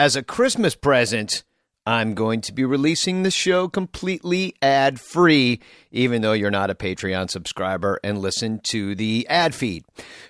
As a Christmas present, I'm going to be releasing the show completely ad free, even though you're not a Patreon subscriber and listen to the ad feed.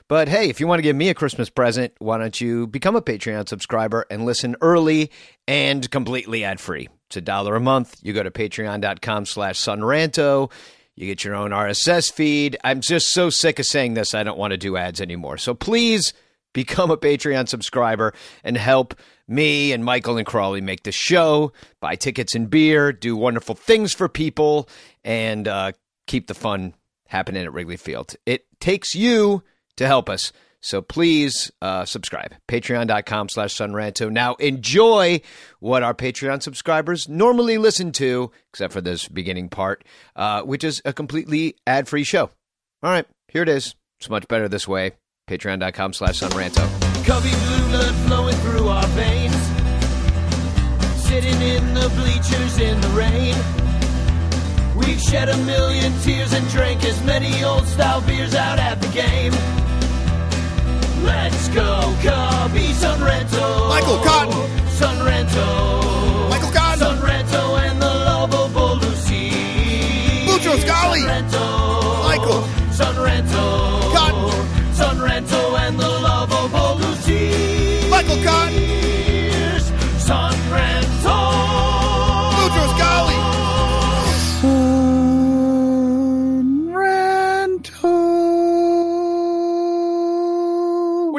But hey, if you want to give me a Christmas present, why don't you become a Patreon subscriber and listen early and completely ad free? It's a dollar a month. You go to patreon.com slash sonranto. You get your own RSS feed. I'm just so sick of saying this, I don't want to do ads anymore. So please become a Patreon subscriber and help me and Michael and Crawly make the show, buy tickets and beer, do wonderful things for people, and uh, keep the fun happening at Wrigley Field. It takes you to help us. So please uh, subscribe. Patreon.com slash Sonranto. Now enjoy what our Patreon subscribers normally listen to, except for this beginning part, uh, which is a completely ad-free show. All right, here it is. It's much better this way. Patreon.com slash Sonranto. Cubby blue blood flowing through our veins. Sitting in the bleachers in the rain. We've shed a million tears and drank as many old style beers out at the game. Let's go, Cubby Son Ranto. Michael Cotton. Son Ranto. Michael Cotton. Son Ranto and the lovable Lucy. Lucho Scali. Son Ranto. Michael. Son Ranto.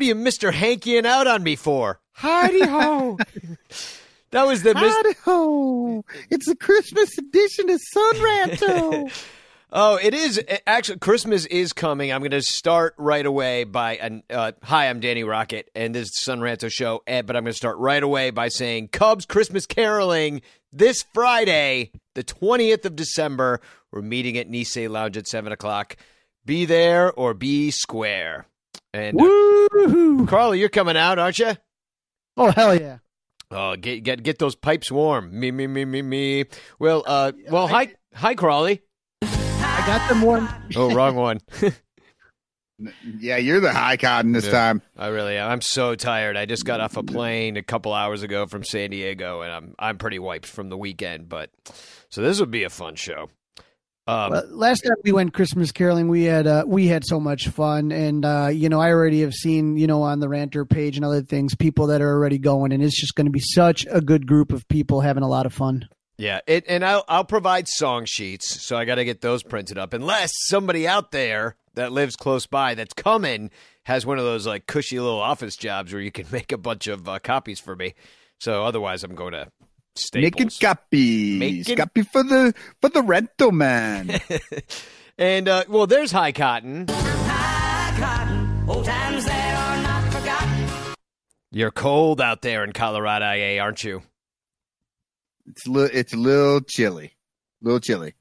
What are you Mr. Hankying out on me for? Howdy ho! That was the mis- Howdy ho! It's the Christmas edition of Son Ranto. Oh, it is actually Christmas is coming. I'm going to start right away by an uh, hi. I'm Danny Rockett, and this is Son Ranto show. And, but I'm going to start right away by saying Cubs Christmas caroling this Friday, the 20th of December. We're meeting at Nisei Lounge at seven o'clock. Be there or be square. And uh, Carly, you're coming out, aren't you? Oh hell yeah! Oh, get get get those pipes warm. Me me me me me. Well, uh, well, hi hi Crawly. I got them warm. Oh, wrong one. Yeah, you're the high cotton this Yeah. time. I really am. I'm so tired. I just got off a plane a couple hours ago from San Diego, and I'm I'm pretty wiped from the weekend. But so this would be a fun show. Um, Well, last time we went Christmas caroling, we had uh, we had so much fun, and uh, you know I already have seen you know on the Ranter page and other things people that are already going, and it's just going to be such a good group of people having a lot of fun. yeah, it, and I'll I'll provide song sheets, so I got to get those printed up. Unless somebody out there that lives close by that's coming has one of those like cushy little office jobs where you can make a bunch of uh, copies for me. So otherwise, I'm going to Staples. Making copies. Making- Copy for the for the rental man. and uh, well, there's High Cotton. Old times there are not forgotten. You're cold out there in Colorado, eh, aren't you? it's a little, it's a little chilly, a little chilly,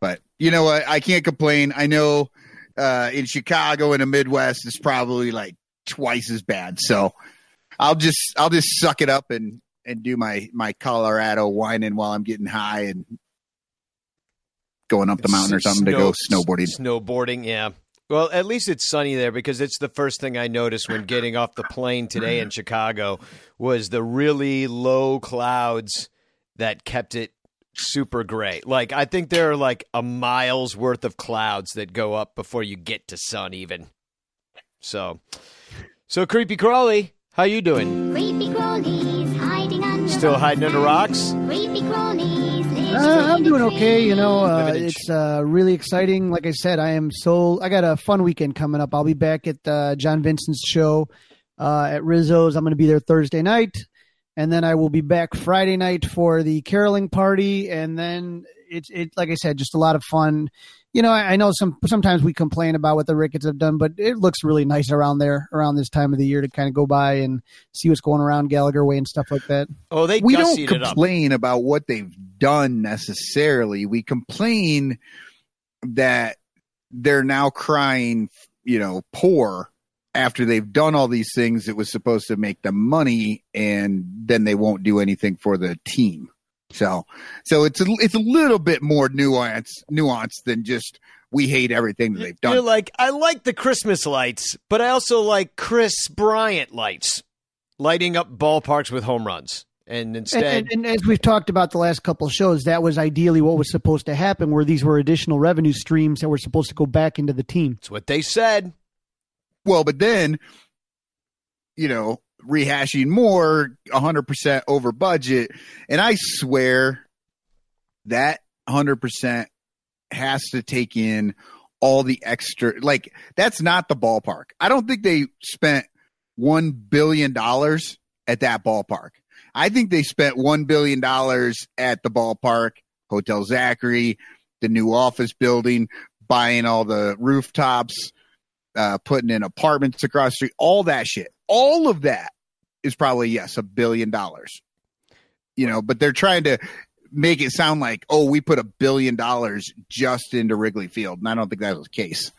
but you know what? I can't complain. I know uh, in Chicago in the Midwest, it's probably like twice as bad. So I'll just I'll just suck it up and and do my my Colorado whining while I'm getting high and going up the mountain or something to go snowboarding. Snowboarding, yeah. Well, at least it's sunny there because it's the first thing I noticed when getting off the plane today in Chicago was the really low clouds that kept it super gray. Like I think there are like a mile's worth of clouds that go up before you get to sun even. So So creepy crawly, how you doing? Creepy crawlies hiding under Still hiding under rocks? Creepy crawlies live Uh, I'm doing okay. You know, uh, it's uh, really exciting. Like I said, I am so. I got a fun weekend coming up. I'll be back at uh, John Vincent's show uh, at Rizzo's. I'm going to be there Thursday night, and then I will be back Friday night for the caroling party, and then it's it like I said, just a lot of fun. You know, I, I know some sometimes we complain about what the Ricketts have done, but it looks really nice around there around this time of the year to kind of go by and see what's going around Gallagher Way and stuff like that. Oh, they we don't gussied it up. complain about what they've done necessarily. We complain that they're now crying, you know, poor after they've done all these things that was supposed to make them money, and then they won't do anything for the team. So, so it's a, it's a little bit more nuance nuanced than just we hate everything that they've You're done. like, I like the Christmas lights, but I also like Kris Bryant lights, lighting up ballparks with home runs. And And, instead, and, and as we've talked about the last couple of shows, that was ideally what was supposed to happen, where these were additional revenue streams that were supposed to go back into the team. it's what they said. Well, but then, you know, rehashing more, 100% over budget. And I swear that 100% has to take in all the extra. Like, that's not the ballpark. I don't think they spent $1 billion at that ballpark. I think they spent $1 billion at the ballpark, Hotel Zachary, the new office building, buying all the rooftops uh, putting in apartments across the street, all that shit. All of that is probably, yes, a billion dollars. You know, but they're trying to make it sound like, oh, we put a billion dollars just into Wrigley Field. And I don't think that was the case.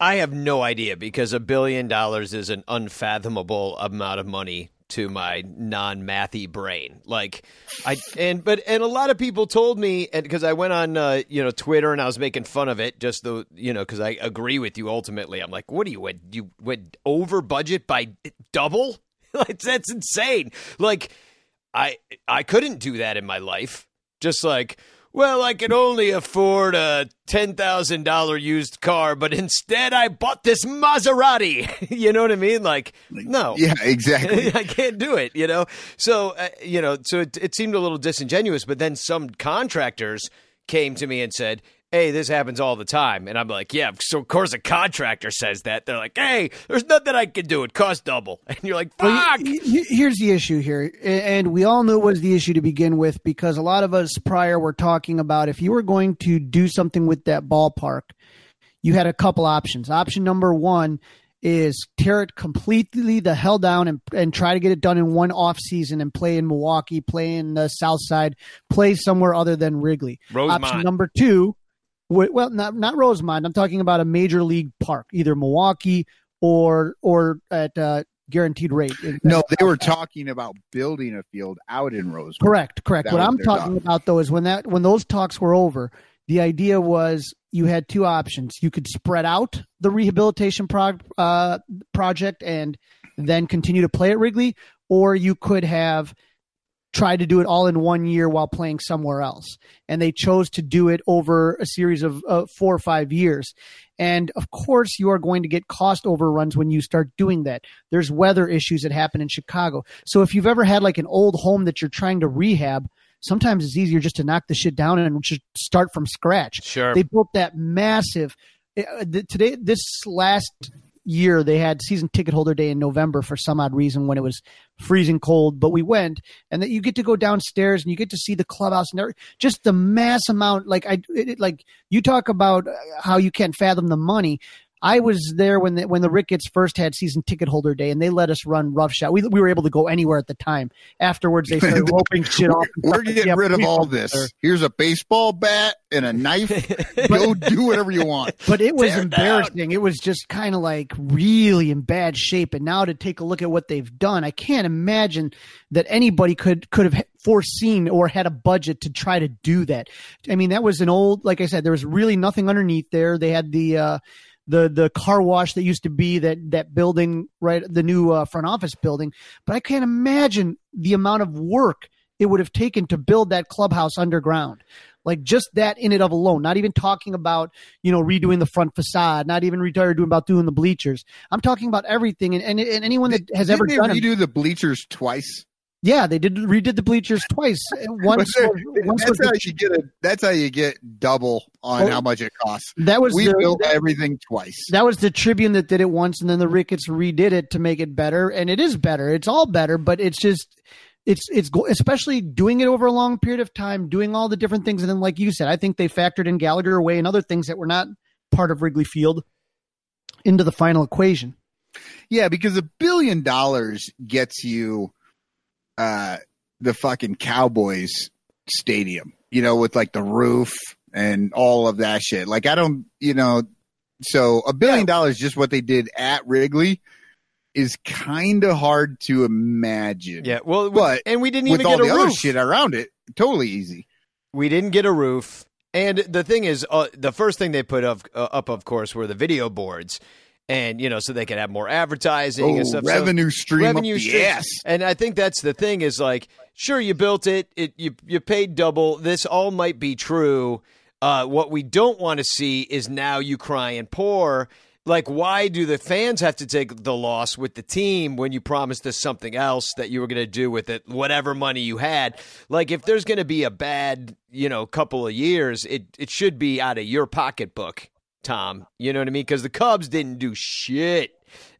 I have no idea because a billion dollars is an unfathomable amount of money to my non-mathy brain. Like I and but and a lot of people told me and because I went on uh, you know Twitter and I was making fun of it just the you know because I agree with you ultimately. I'm like, what do you went you went over budget by double? like that's insane. Like I I couldn't do that in my life. Just like well, I can only afford a ten thousand dollar used car, but instead I bought this Maserati. you know what I mean? Like, no, Yeah, exactly. I can't do it. You know, so uh, you know, so it, it seemed a little disingenuous. But then some contractors came to me and said, "Hey, this happens all the time," and I'm like, "Yeah." So of course a contractor says that. They're like, "Hey, there's nothing I can do. It costs double," and you're like, "Fuck." y- y- here's the issue here, and we all knew it was the issue to begin with because a lot of us prior were talking about if you were going to do something with that ballpark, you had a couple options. Option number one is tear it completely the hell down and, and try to get it done in one off season and play in Milwaukee, play in the South Side, play somewhere other than Wrigley. Rosemont. Option number two, w- well, not not Rosemont. I'm talking about a major league park, either Milwaukee or or at uh, guaranteed rate. no, they were talking about building a field out in Rosemont. Correct, correct. That what I'm talking about though is when that when those talks were over, the idea was you had two options. You could spread out the rehabilitation prog- uh, project and then continue to play at Wrigley, or you could have tried to do it all in one year while playing somewhere else. And they chose to do it over a series of uh, four or five years. And of course, you are going to get cost overruns when you start doing that. There's weather issues that happen in Chicago. So if you've ever had like an old home that you're trying to rehab, sometimes it's easier just to knock the shit down and just start from scratch. Sure. They built that massive. uh, the- Today, this last year, they had season ticket holder day in November for some odd reason when it was freezing cold, but we went, and that you get to go downstairs and you get to see the clubhouse and just the mass amount. Like I, it, like you talk about how you can't fathom the money. I was there when the, when the Ricketts first had season ticket holder day, and they let us run roughshod. We we were able to go anywhere at the time. Afterwards, they started roping shit off. We're getting Yeah, rid of all this. Here's a baseball bat and a knife. Go do whatever you want. but it was Tear embarrassing. It was just kind of like really in bad shape. And now to take a look at what they've done, I can't imagine that anybody could could have foreseen or had a budget to try to do that. I mean, that was an old, like I said, there was really nothing underneath there. They had the uh, the the car wash that used to be that that building, right, the new uh, front office building. But I can't imagine the amount of work it would have taken to build that clubhouse underground. Like just that in it of alone, not even talking about you know redoing the front facade, not even retired doing about doing the bleachers. I'm talking about everything, and and, and anyone that has Didn't ever they done redo the bleachers twice? Yeah, they did redid the bleachers twice. Once, there- once that's how the, you get a. That's how you get double on Oh, how much it costs. that was We the, built everything twice. that was the Tribune that did it once, and then the Ricketts redid it to make it better, and it is better. It's all better, but it's just it's it's especially doing it over a long period of time, doing all the different things, and then like you said, I think they factored in Gallagher Way and other things that were not part of Wrigley Field into the final equation. Yeah, because a billion dollars gets you uh the fucking Cowboys stadium, you know, with like the roof and all of that shit. Like I don't, you know, so a billion dollars just what they did at Wrigley is kind of hard to imagine. Yeah, well, But and we didn't with even all get the a other roof. shit around it, totally easy. We didn't get a roof. And the thing is, uh, the first thing they put up, uh, up, of course, were the video boards, and you know, so they could have more advertising and Oh, stuff. So- revenue stream revenue streams. ass. And I think that's the thing is like, sure, you built it, it you you paid double. This all might be true. Uh, what we don't want to see is now you crying poor. Like, why do the fans have to take the loss with the team when you promised us something else that you were going to do with it, whatever money you had? Like, if there's going to be a bad, you know, couple of years, it it should be out of your pocketbook, Tom. You know what I mean? Because the Cubs didn't do shit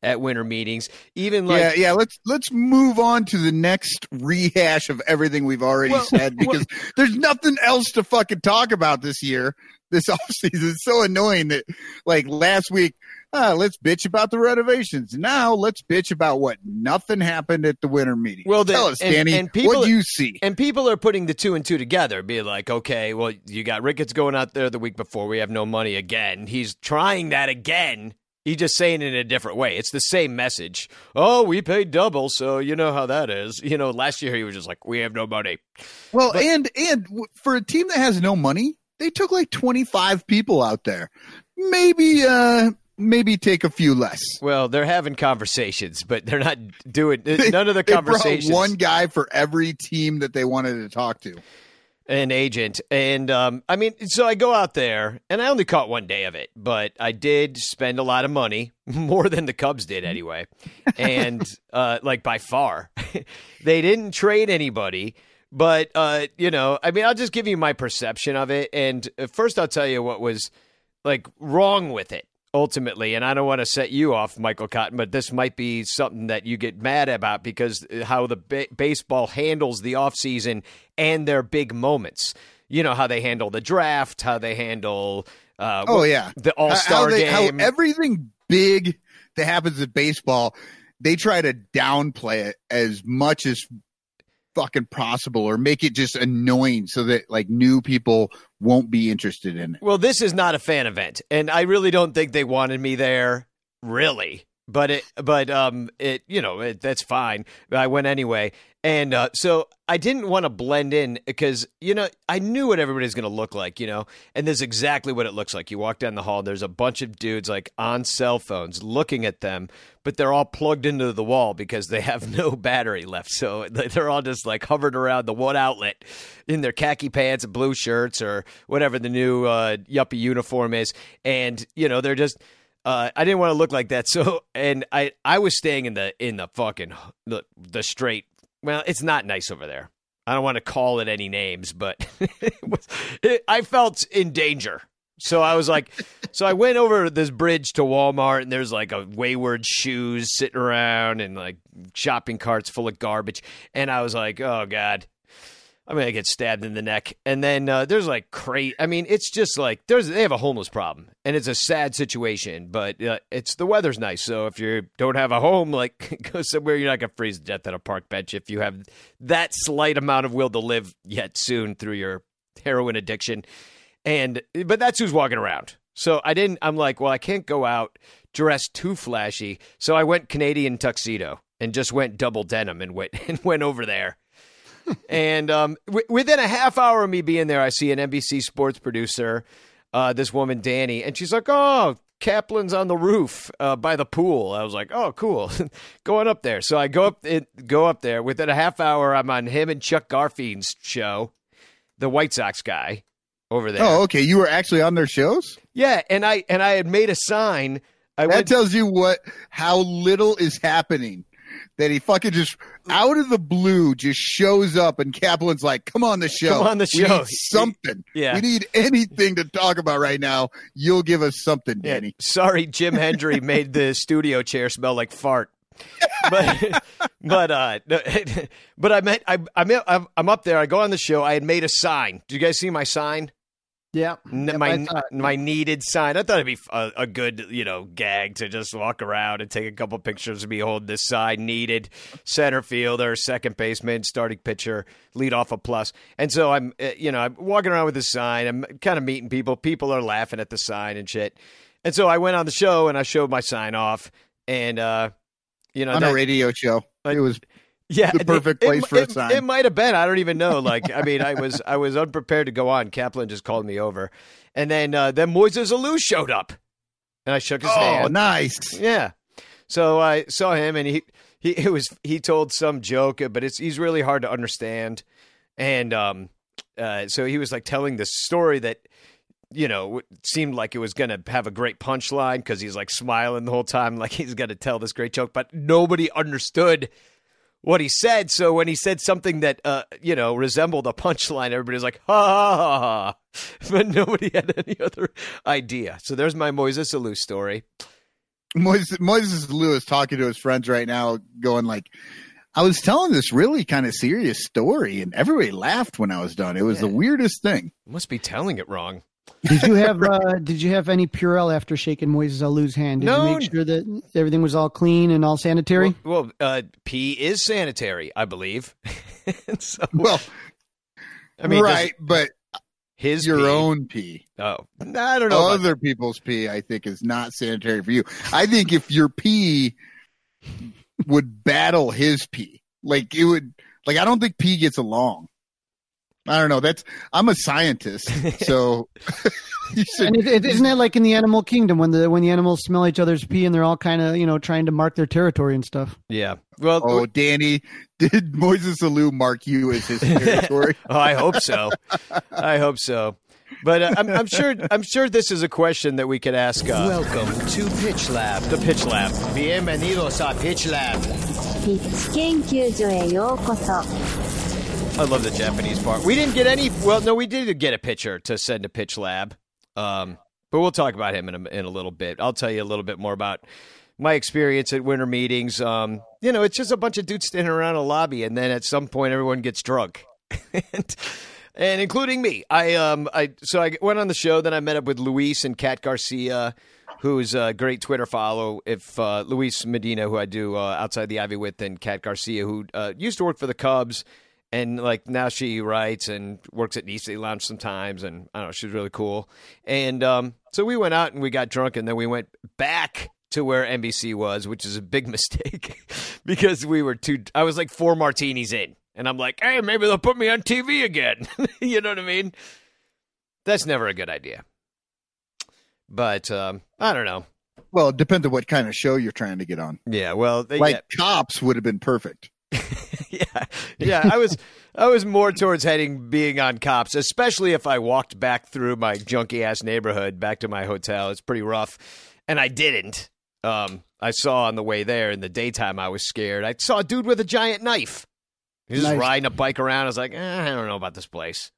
at winter meetings. Even like, yeah, yeah. Let's let's move on to the next rehash of everything we've already Well, said because there's nothing else to fucking talk about this year. This offseason is so annoying that like last week, ah, let's bitch about the renovations. Now let's bitch about what nothing happened at the winter meeting. Well, the- tell us, and- Danny, and people- what do you see? And people are putting the two and two together, be like, okay, well, you got Ricketts going out there the week before. We have no money again. He's trying that again. He's just saying it in a different way. It's the same message. Oh, we paid double, so you know how that is. You know, last year he was just like, we have no money. Well, But- and and for a team that has no money, they took like 25 people out there. Maybe uh maybe take a few less. Well, they're having conversations, but they're not doing They- none of the They brought conversations. one guy for every team that they wanted to talk to. an agent. And um, I mean, so I go out there, and I only caught one day of it, but I did spend a lot of money, more than the Cubs did anyway, and uh, like by far. they didn't trade anybody. But uh, you know, I mean, I'll just give you my perception of it. And uh, first, I'll tell you what was like wrong with it ultimately. And I don't want to set you off, Michael Cotton, but this might be something that you get mad about because uh, how the ba- baseball handles the offseason and their big moments. You know how they handle the draft, how they handle uh, Oh yeah, the All Star game. How everything big that happens in baseball, they try to downplay it as much as fucking possible, or make it just annoying so that like new people won't be interested in it. Well, this is not a fan event, and I really don't think they wanted me there. Really, but it, but um, it, you know, it, that's fine. I went anyway, and uh, so I didn't want to blend in because you know I knew what everybody's going to look like, you know, and this is exactly what it looks like. You walk down the hall, there's a bunch of dudes like on cell phones looking at them, but they're all plugged into the wall because they have no battery left, so they're all just like hovered around the one outlet in their khaki pants and blue shirts or whatever the new uh, yuppie uniform is, and you know they're just. Uh, I didn't want to look like that, so and I I was staying in the in the fucking the the straight. Well, it's not nice over there. I don't want to call it any names, but it was, it, I felt in danger. So I was like, so I went over this bridge to Walmart, and there's like a wayward shoes sitting around and like shopping carts full of garbage, and I was like, oh god, I'm gonna get stabbed in the neck. And then uh, there's like crate. I mean, it's just like there's they have a homeless problem, and it's a sad situation. But uh, it's the weather's nice, so if you don't have a home, like go somewhere you're not gonna freeze to death on a park bench if you have that slight amount of will to live yet soon through your heroin addiction. And but that's who's walking around. So I didn't. I'm like, well, I can't go out dressed too flashy. So I went Canadian tuxedo and just went double denim and went and went over there and um, w- within a half hour of me being there, I see an NBC sports producer, uh, this woman Danny, and she's like, "Oh, Kaplan's on the roof uh, by the pool." I was like, "Oh, cool, going up there." So I go up, it, go up there. Within a half hour, I'm on him and Chuck Garfien's show, the White Sox guy over there. Oh, okay. You were actually on their shows. yeah, and I and I had made a sign. I That went, tells you what how little is happening. That he fucking just out of the blue just shows up and Kaplan's like, "Come on the show, Come on the show." something. Yeah. we need anything to talk about right now. You'll give us something, Yeah, Danny." sorry, Jim Hendry made the studio chair smell like fart. But but uh, but I meant I I'm I'm I'm up there. I go on the show. I had made a sign. Did you guys see my sign? Yeah. Yep, my my needed sign. I thought it'd be a, a good you know gag to just walk around and take a couple pictures of me holding this sign. Needed center fielder, second baseman, starting pitcher, lead off a plus. And so I'm uh, you know I'm walking around with this sign. I'm kind of meeting people. People are laughing at the sign and shit. And so I went on the show and I showed my sign off. And uh, you know on that- a radio show. It was yeah, the perfect it- place it, for a sign. It might have been. I don't even know. Like, I mean, I was I was unprepared to go on. Kaplan just called me over, and then uh, then Moises Alou showed up, and I shook his oh hand. Oh, nice. Yeah, so I saw him, and he he it was he told some joke, but it's he's really hard to understand, and um, uh, so he was like telling this story that. You know, it seemed like it was going to have a great punchline because he's like smiling the whole time, like he's going to tell this great joke, but nobody understood what he said. So when he said something that uh, you know resembled a punchline, everybody was like, ha ha ha ha. But nobody had any other idea. So there's my Moises Alou story. Moises, Moises Lewis talking to his friends right now, going like, "I was telling this really kind of serious story, and everybody laughed when I was done. It was the weirdest thing." Must be telling it wrong. Did you have uh, Did you have any Purell after shaking Moises Alou's hand? Did No. you make sure that everything was all clean and all sanitary? Well, well uh, pee is sanitary, I believe. So, Well, I mean, right, but his your pee- own pee, Oh, I don't know. about- other people's pee, I think is not sanitary for you. I think if your pee would battle his pee, like it would, like I don't think pee gets along. I don't know. That's I'm a scientist, so you should And it, it, isn't that like in the animal kingdom when the when the animals smell each other's pee and they're all kind of you know trying to mark their territory and stuff? yeah. Well, Oh, Danny, did Moises Alou mark you as his territory? Oh, I hope so. I hope so. But uh, I'm, I'm sure. I'm sure this is a question that we could ask. Uh, Welcome to Pitch Lab. the pitch lab. Bienvenidos a Pitch Lab. ピッチ研究所へようこそ I love the Japanese part. We didn't get any. Well, no, we did get a pitcher to send to Pitch Lab. Um, but we'll talk about him in a, in a little bit. I'll tell you a little bit more about my experience at winter meetings. Um, you know, it's just a bunch of dudes standing around a lobby, and then at some point, everyone gets drunk, and, and including me. I um, I so I went on the show. Then I met up with Luis and Kat Garcia. Who's a great Twitter follow? If uh, Luis Medina, who I do uh, outside the Ivy with, and Kat Garcia, who uh, used to work for the Cubs, and like now she writes and works at Nisei Lounge sometimes, and I don't know, she's really cool. And um, so we went out and we got drunk, and then we went back to where NBC was, which is a big mistake because we were too. I was like four martinis in, and I'm like, hey, maybe they'll put me on TV again. you know what I mean? That's never a good idea. But um, I don't know. Well, it depends on what kind of show you're trying to get on. Yeah, well, they, Like yeah, cops would have been perfect. yeah, yeah. I was, I was more towards heading being on cops, especially if I walked back through my junky ass neighborhood back to my hotel. It's pretty rough, and I didn't. Um, I saw on the way there in the daytime. I was scared. I saw a dude with a giant knife. He was Nice. riding a bike around. I was like, eh, I don't know about this place.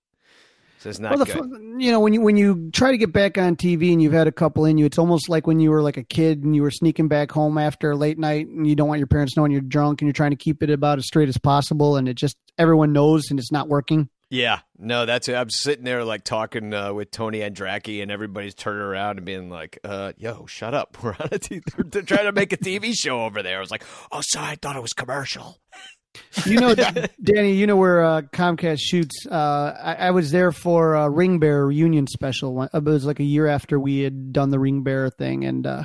So it's not well, good. you know when you when you try to get back on TV and you've had a couple in you, it's almost like when you were like a kid and you were sneaking back home after a late night and you don't want your parents knowing you're drunk and you're trying to keep it about as straight as possible and it just everyone knows and it's not working. Yeah, no, that's it. I'm sitting there like talking uh, with Tony Andracki, and everybody's turning around and being like, uh, "Yo, shut up! We're on a t- they're, they're trying to make a TV show over there." I was like, "Oh, sorry, I thought it was commercial." You know, Danny, you know where uh, Comcast shoots. Uh, I, I was there for a Ring Bear reunion special. One- It was like a year after we had done the Ring Bear thing, and uh,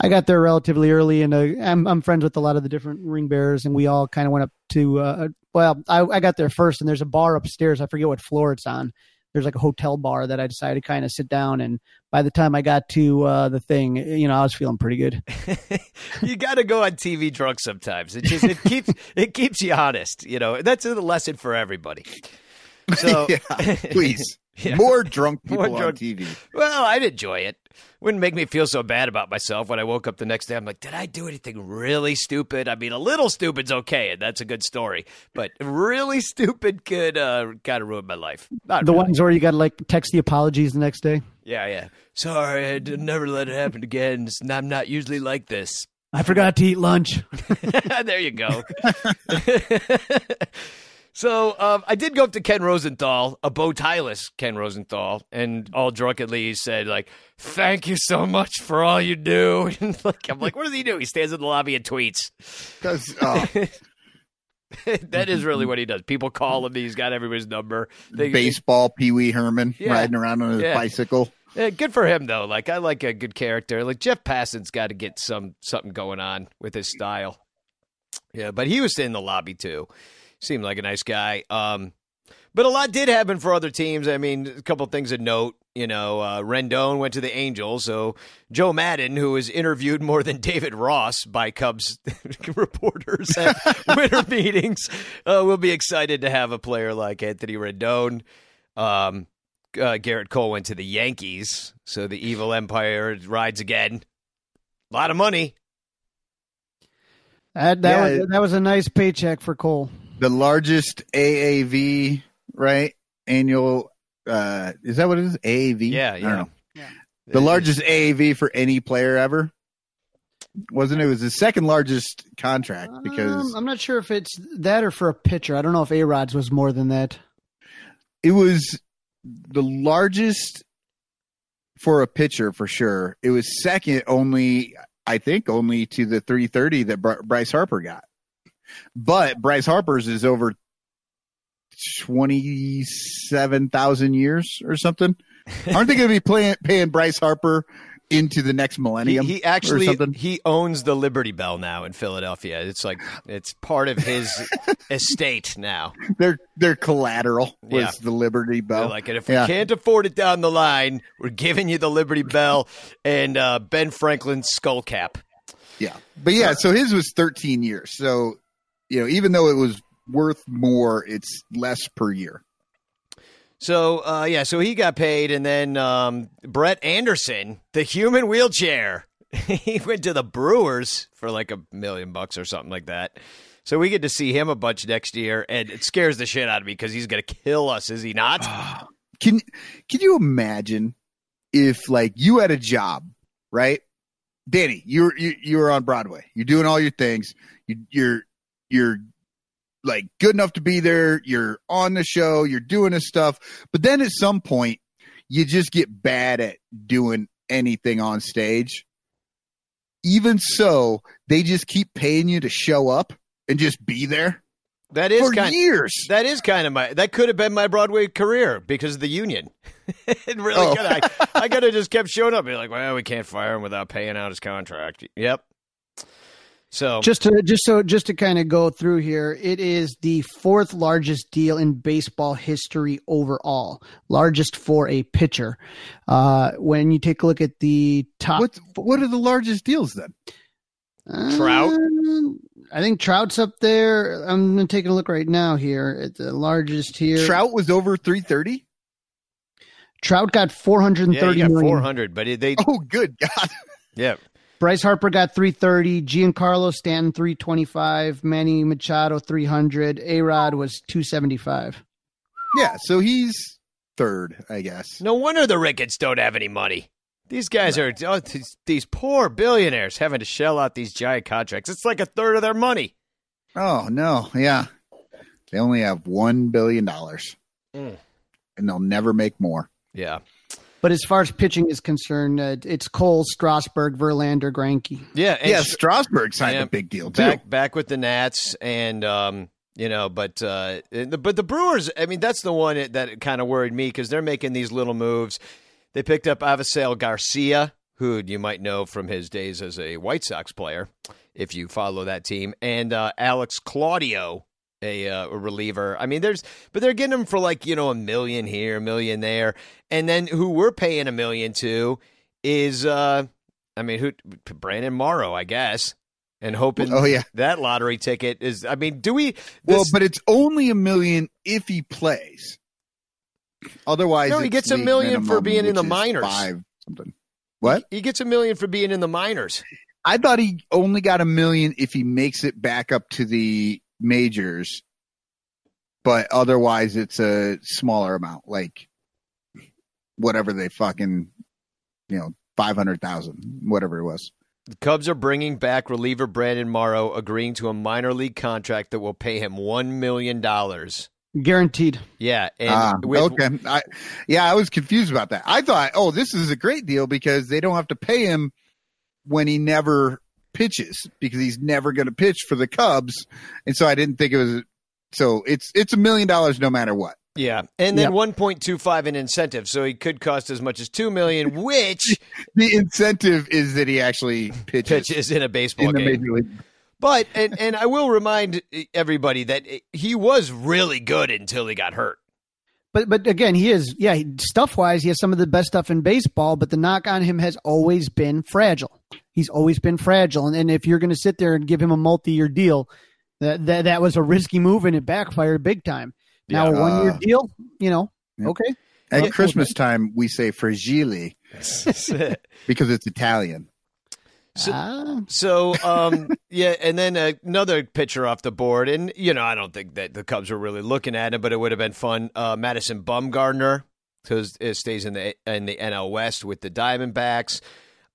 I got there relatively early. And uh, I'm I'm friends with a lot of the different Ring Bears, and we all kind of went up to. Uh, well, I, I got there first, and there's a bar upstairs. I forget what floor it's on. There's like a hotel bar that I decided to kind of sit down. And by the time I got to uh, the thing, you know, I was feeling pretty good. you got to go on TV drunk sometimes. It just it keeps it keeps you honest. You know, that's a lesson for everybody. So yeah, please. Yeah. More drunk More people on TV. Well, I'd enjoy it. Wouldn't make me feel so bad about myself when I woke up the next day. I'm like, did I do anything really stupid? I mean, a little stupid's okay, and that's a good story. But really stupid could uh, kind of ruin my life. Not The really. ones where you got to like text the apologies the next day. Yeah, yeah. Sorry, I never let it happen again. I'm not usually like this. I forgot to eat lunch. there you go. So um, I did go up to Ken Rosenthal, a bow tieless Ken Rosenthal, and all drunkenly he said, like, thank you so much for all you do. And like, I'm like, what does he do? He stands in the lobby and tweets. oh, that is really what he does. People call him. He's got everybody's number. They- baseball Pee Wee Herman Yeah. riding around on his Yeah. bicycle. Yeah, good for him though. Like I like a good character. Like Jeff Passan's got to get some something going on with his style. Yeah, but he was in the lobby too. Seemed like a nice guy. Um, but a lot did happen for other teams. I mean, a couple things of note. You know, uh, Rendon went to the Angels, so Joe Maddon, who was interviewed more than David Ross by Cubs reporters at winter meetings, uh, will be excited to have a player like Anthony Rendon. Um, uh, Gerrit Cole went to the Yankees, so the evil empire rides again. A lot of money. That that, Yeah. was, that was a nice paycheck for Cole. The largest AAV, right? Annual. Uh, is that what it is? AAV? Yeah, I yeah. don't know. The largest AAV for any player ever. Wasn't it? It was the second largest contract because Um, I'm not sure if it's that or for a pitcher. I don't know if A Rod's was more than that. it was the largest for a pitcher for sure. It was second only, I think, only to the 330 that Bryce Harper got. But Bryce Harper's is over 27,000 years or something. Aren't they going to be playing, paying Bryce Harper into the next millennium? he or actually he owns the Liberty Bell now in Philadelphia. It's like it's part of his estate now. Their their collateral was Yeah. the Liberty They're Bell. like, and if we Yeah. can't afford it down the line, we're giving you the Liberty Bell and uh, Ben Franklin's skull cap. Yeah. But yeah, so his was 13 years. So, you know, even though it was worth more, it's less per year. So uh, yeah, so he got paid, and then um, Brett Anderson, the human wheelchair, he went to the Brewers for like a million bucks or something like that. So we get to see him a bunch next year, and it scares the shit out of me because he's going to kill us, is he not? Can can you imagine if like you had a job, right? Danny, you're you, you're on Broadway. You're doing all your things. You, you're you're like good enough to be there. You're on the show. You're doing this stuff. But then at some point, you just get bad at doing anything on stage. Even so, they just keep paying you to show up and just be there That is for kind. years. That is kind of my. That could have been my Broadway career because of the union. it really Oh. could. I, I could have just kept showing up. Be like, well, we can't fire him without paying out his contract. Yep. So Just to just so just to kind of go through here, it is the fourth largest deal in baseball history overall, largest for a pitcher. Uh, when you take a look at the top, What what are the largest deals then? Trout? Uh, I think Trout's up there. I'm gonna take a look right now here at the largest here. Trout was over 330. Trout got four hundred yeah, got million. four hundred, but they Oh, good God. yeah. Bryce Harper got 330, Giancarlo Stanton 325, Manny Machado 300, A-Rod was 275. Yeah, so he's third, I guess. No wonder the Ricketts don't have any money. These guys are oh, these, these poor billionaires having to shell out these giant contracts. It's like a third of their money. Oh no, yeah. They only have one billion dollars. Mm. And they'll never make more. Yeah, But as far as pitching is concerned, uh, it's Cole, Strasburg, Verlander, Greinke. yeah, and yeah, sh- Strasburg signed Yeah, a big deal too. back back with the Nats, and um, you know, but uh, the, but the Brewers. I mean, that's the one that kind of worried me because they're making these little moves. They picked up Avisail Garcia, who you might know from his days as a White Sox player, if you follow that team, and uh, Alex Claudio, a, uh, a reliever. I mean, there's, but they're getting them for like you know a million here, a million there, and then who we're paying a million to is, uh, I mean, who Brandon Morrow, I guess, and hoping. Oh yeah. that lottery ticket is. I mean, do we? Well, but it's only a million if he plays. Otherwise, No, he gets a million for being in the minors. Five something. What? He gets a million for being in the minors. I thought he only got a million if he makes it back up to the majors, but otherwise it's a smaller amount, like whatever they fucking, you know, five hundred thousand, whatever it was. The Cubs are bringing back reliever Brandon Morrow, agreeing to a minor league contract that will pay him one million dollars. Guaranteed. Yeah, and Ah, with, okay, I, yeah, I was confused about that. I thought, oh, this is a great deal because they don't have to pay him when he never pitches because he's never going to pitch for the Cubs, and so I didn't think it was. So it's it's a million dollars no matter what. yeah, and then Yep. one point two five in incentive, so he could cost as much as two million, which The incentive is that he actually pitches pitches in a baseball in the game. major league. But and and I will remind everybody that he was really good until he got hurt. But but again, he is yeah. Stuff wise, he has some of the best stuff in baseball. But the knock on him has always been fragile. He's always been fragile, and, and if you're going to sit there and give him a multi-year deal, that, that that was a risky move, and it backfired big time. Now a one-year Uh, deal, you know, yeah. okay. At Yeah. Christmas time, we say fragile because it's Italian. So- Ah, So, um, yeah, and then another pitcher off the board, and you know, I don't think that the Cubs were really looking at him, but it would have been fun. Uh, Madison Bumgarner, because it stays in the in the NL West with the Diamondbacks.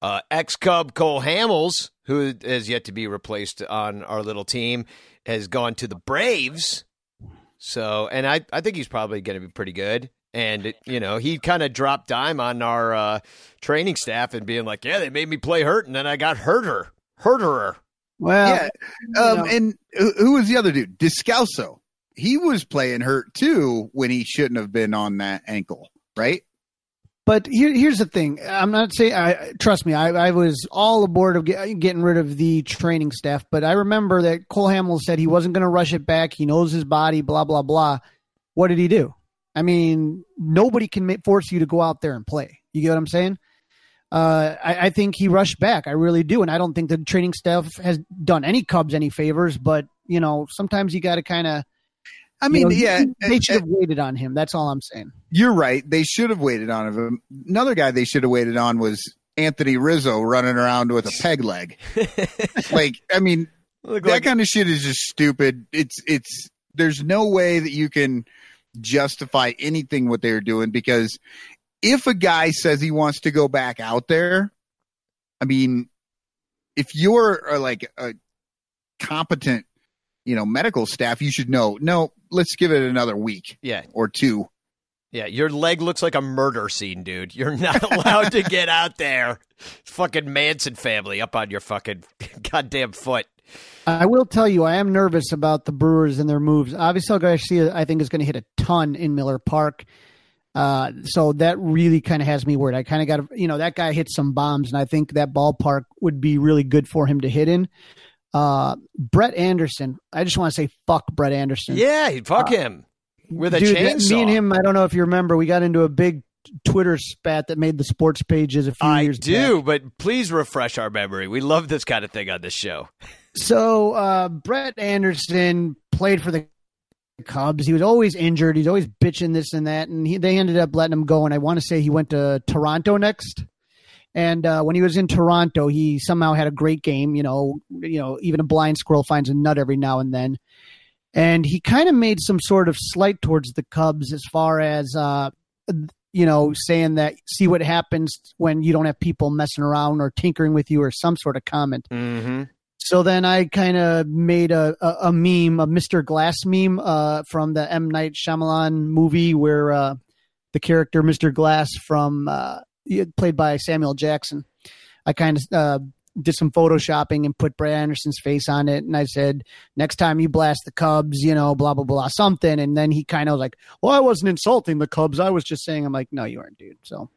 Uh, Ex Cub Cole Hamels, who has yet to be replaced on our little team, has gone to the Braves. So, and I, I think he's probably going to be pretty good. And you know, he kind of dropped dime on our uh, training staff and being like, "Yeah, they made me play hurt, and then I got hurter, hurterer." well, yeah, um, know. and who who was the other dude? Descalso. He was playing hurt too when he shouldn't have been on that ankle, right? But here, here's the thing. I'm not saying. I trust me. I, I was all aboard of get, getting rid of the training staff. But I remember that Cole Hamels said he wasn't going to rush it back. He knows his body. Blah blah blah. What did he do? I mean, nobody can force you to go out there and play. You get what I'm saying? Uh, I, I think he rushed back. I really do, and I don't think the training staff has done any Cubs any favors. But you know, sometimes you got to kind of. I mean, know, yeah, they should have waited on him. That's all I'm saying. you're right. They should have waited on him. Another guy they should have waited on was Anthony Rizzo running around with a peg leg. like, I mean, Look that like- kind of shit is just stupid. It's it's there's no way that you can justify anything what they're doing because if a guy says he wants to go back out there, I mean, if you're uh, like a competent, you know, medical staff, you should know. No, let's give it another week yeah, or two. yeah, your leg looks like a murder scene, dude. You're not allowed to get out there. Fucking Manson family up on your fucking goddamn foot. I will tell you, I am nervous about the Brewers and their moves. Obviously, Garcia, I think, is going to hit a ton in Miller Park. Uh, so that really kind of has me worried. I kind of got to, you know, that guy hit some bombs, and I think that ballpark would be really good for him to hit in. Uh, Brett Anderson, I just want to say fuck Brett Anderson. Yeah, fuck him with a Dude, that- chainsaw. me and him, I don't know if you remember, we got into a big Twitter spat that made the sports pages a few I years do, back. but please refresh our memory. We love this kind of thing on this show. So uh, Brett Anderson played for the Cubs. He was always injured. He's always bitching this and that, and he, they ended up letting him go. And I want to say he went to Toronto next. And uh, when he was in Toronto, he somehow had a great game. You know, you know, even a blind squirrel finds a nut every now and then. And he kind of made some sort of slight towards the Cubs as far as uh, you know, saying that see what happens when you don't have people messing around or tinkering with you or some sort of comment. Mm-hmm. So then I kind of made a, a, a meme, a Mr. Glass meme uh, from the M. Night Shyamalan movie where uh, the character Mr. Glass from uh, played by Samuel Jackson. I kind of uh, did some photoshopping and put Brad Anderson's face on it, and I said, "Next time you blast the Cubs, you know, blah blah blah, something." And then he kind of was like, "Well, I wasn't insulting the Cubs. I was just saying." I'm like, "No, you weren't, dude." So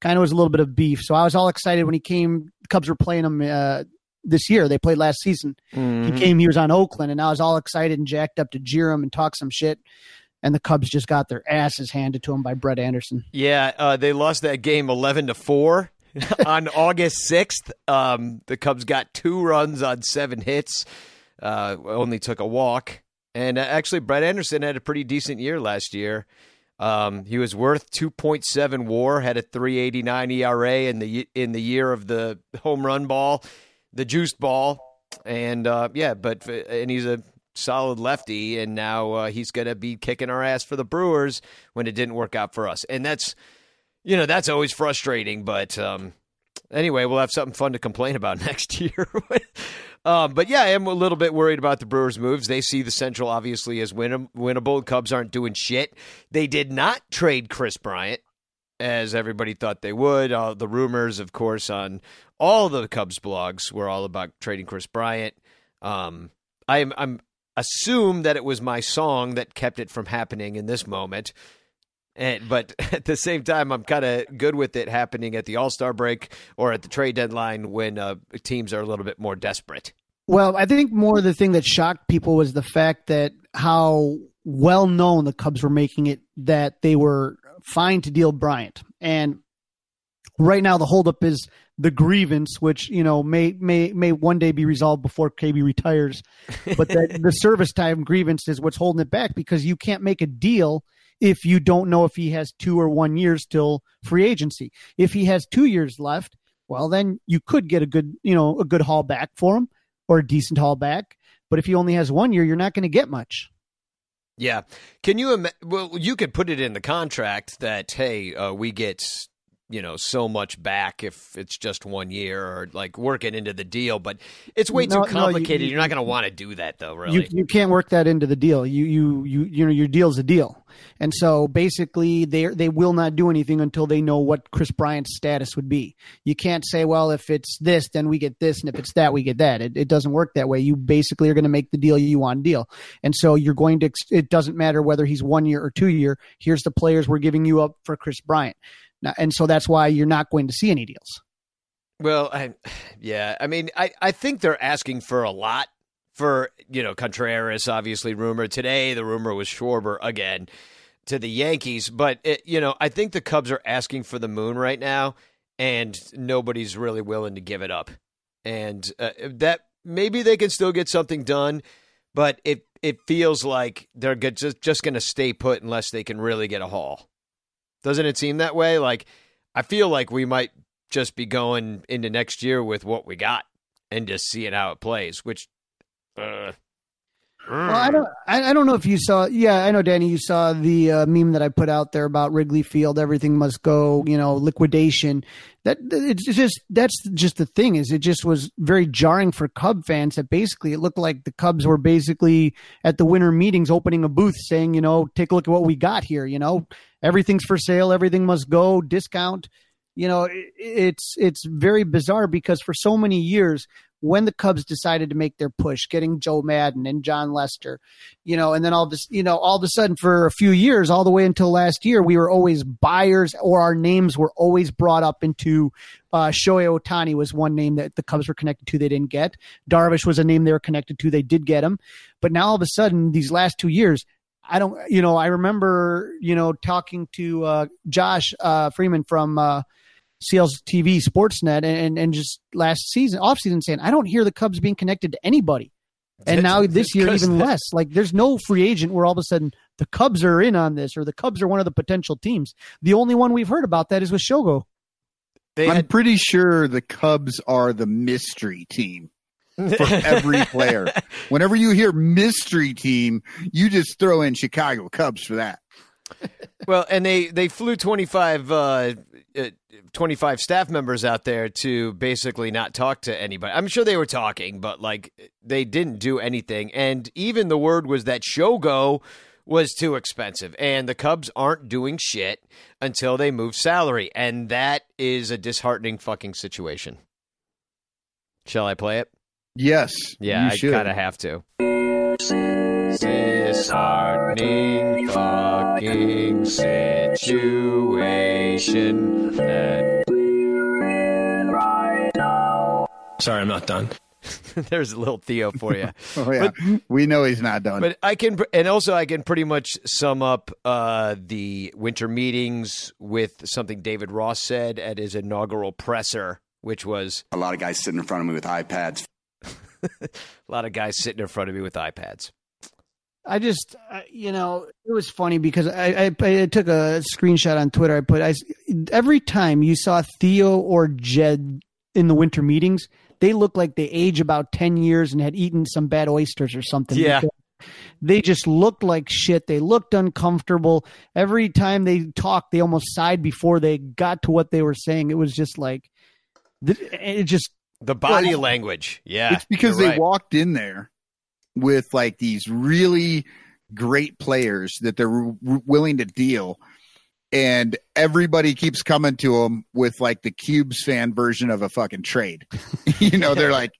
kind of was a little bit of beef. So I was all excited when he came. Cubs were playing him. Uh, this year. They played last season. Mm-hmm. He came, he was on Oakland, and I was all excited and jacked up to jeer him and talk some shit. And the Cubs just got their asses handed to them by Brett Anderson. Yeah, uh, they lost that game eleven to four on August sixth. Um, the Cubs got two runs on seven hits. Uh, only took a walk, and uh, actually, Brett Anderson had a pretty decent year last year. Um, he was worth 2.7 WAR, had a 3.89 ERA in the in the year of the home run ball, the juiced ball, and uh, yeah, but and he's a solid lefty, and now uh, he's going to be kicking our ass for the Brewers when it didn't work out for us, and that's you know that's always frustrating. But um, anyway, we'll have something fun to complain about next year. um, but yeah, I am a little bit worried about the Brewers' moves. They see the Central obviously as win- winnable. Cubs aren't doing shit. They did not trade Kris Bryant as everybody thought they would. Uh, the rumors, of course, on all the Cubs blogs were all about trading Kris Bryant. Um, I'm I'm assume that it was my song that kept it from happening in this moment. And, but at the same time, I'm kind of good with it happening at the All Star break or at the trade deadline when uh, teams are a little bit more desperate. Well, I think more the thing that shocked people was the fact that how well known the Cubs were making it that they were fine to deal Bryant. And right now, the holdup is the grievance, which you know may may may one day be resolved before KB retires, but that the service time grievance is what's holding it back because you can't make a deal if you don't know if he has two or one years till free agency. If he has two years left, well then you could get a good you know a good haul back for him or a decent haul back. But if he only has one year, you're not going to get much. Yeah. Can you? Im- well, you could put it in the contract that hey, uh, we get you know so much back if it's just one year or like work it into the deal but it's way No, too no, complicated you- you, are not going to want to do that though really You you can't work that into the deal. You you you you know your deal's a deal, and so basically they they will not do anything until they know what Kris Bryant's status would be. You can't say, well, if it's this, then we get this, and if it's that, we get that. It it doesn't work that way. You basically are going to make the deal you want deal, and so you're going to. It doesn't matter whether he's one year or two year. Here's the players we're giving you up for Kris Bryant, and so that's why you're not going to see any deals. well I, yeah i mean I, I think they're asking for a lot for you know contreras obviously rumor today the rumor was schwarber again to the yankees but it, you know i think the cubs are asking for the moon right now and nobody's really willing to give it up and uh, that maybe they can still get something done but it it feels like they're just just going to stay put unless they can really get a haul. Doesn't it seem that way? Like I feel like we might just be going into next year with what we got and just seeing how it plays, which uh, Well, I don't. I, I don't know if you saw. Yeah, I know, Danny. You saw the uh, meme that I put out there about Wrigley Field. Everything must go. You know, liquidation. That it's just that's just the thing. Is it just was very jarring for Cub fans that basically it looked like the Cubs were basically at the winter meetings opening a booth saying, you know, take a look at what we got here. You know, everything's for sale. Everything must go. Discount. You know, it, it's it's very bizarre because for so many years when the Cubs decided to make their push, getting Joe Maddon and Jon Lester, you know, and then all this, you know, all of a sudden for a few years, all the way until last year, we were always buyers or our names were always brought up into uh, Shohei Ohtani was one name that the Cubs were connected to. They didn't get. Darvish was a name they were connected to. They did get him. But now all of a sudden, these last two years, I don't, you know, I remember, you know, talking to uh, Josh uh, Freeman from, uh, CL's TV Sportsnet and, and just last season, off season, saying, I don't hear the Cubs being connected to anybody. And now this year, even less. Like there's no free agent where all of a sudden the Cubs are in on this or the Cubs are one of the potential teams. The only one we've heard about that is with Shogo. they I'm had pretty sure the Cubs are the mystery team for every player. Whenever you hear mystery team, you just throw in Chicago Cubs for that. Well, and they they flew 25, uh, uh, 25 staff members out there to basically not talk to anybody. I'm sure they were talking, but like they didn't do anything. And even the word was that Shogo was too expensive, and the Cubs aren't doing shit until they move salary, and that is a disheartening fucking situation. Shall I play it? Yes. Yeah, you I kind of have to. Disheartening fucking situation that we're in right now. Sorry, I'm not done. there's a little Theo for you. Oh yeah, we know he's not done. But I can, and also I can pretty much sum up uh, the winter meetings with something David Ross said at his inaugural presser, which was A lot of guys sitting in front of me with iPads. a lot of guys sitting in front of me with iPads. I just, uh, you know, it was funny because I, I, I took a screenshot on Twitter. I put I, every time you saw Theo or Jed in the winter meetings, they looked like they age about ten years and had eaten some bad oysters or something. Yeah. They just looked like shit. They looked uncomfortable. Every time they talked, they almost sighed before they got to what they were saying. It was just like, it just The body Well, language. Yeah. it's because they right. walked in there with like these really great players that they're willing to deal and everybody keeps coming to them with like the cubes fan version of a fucking trade you know they're like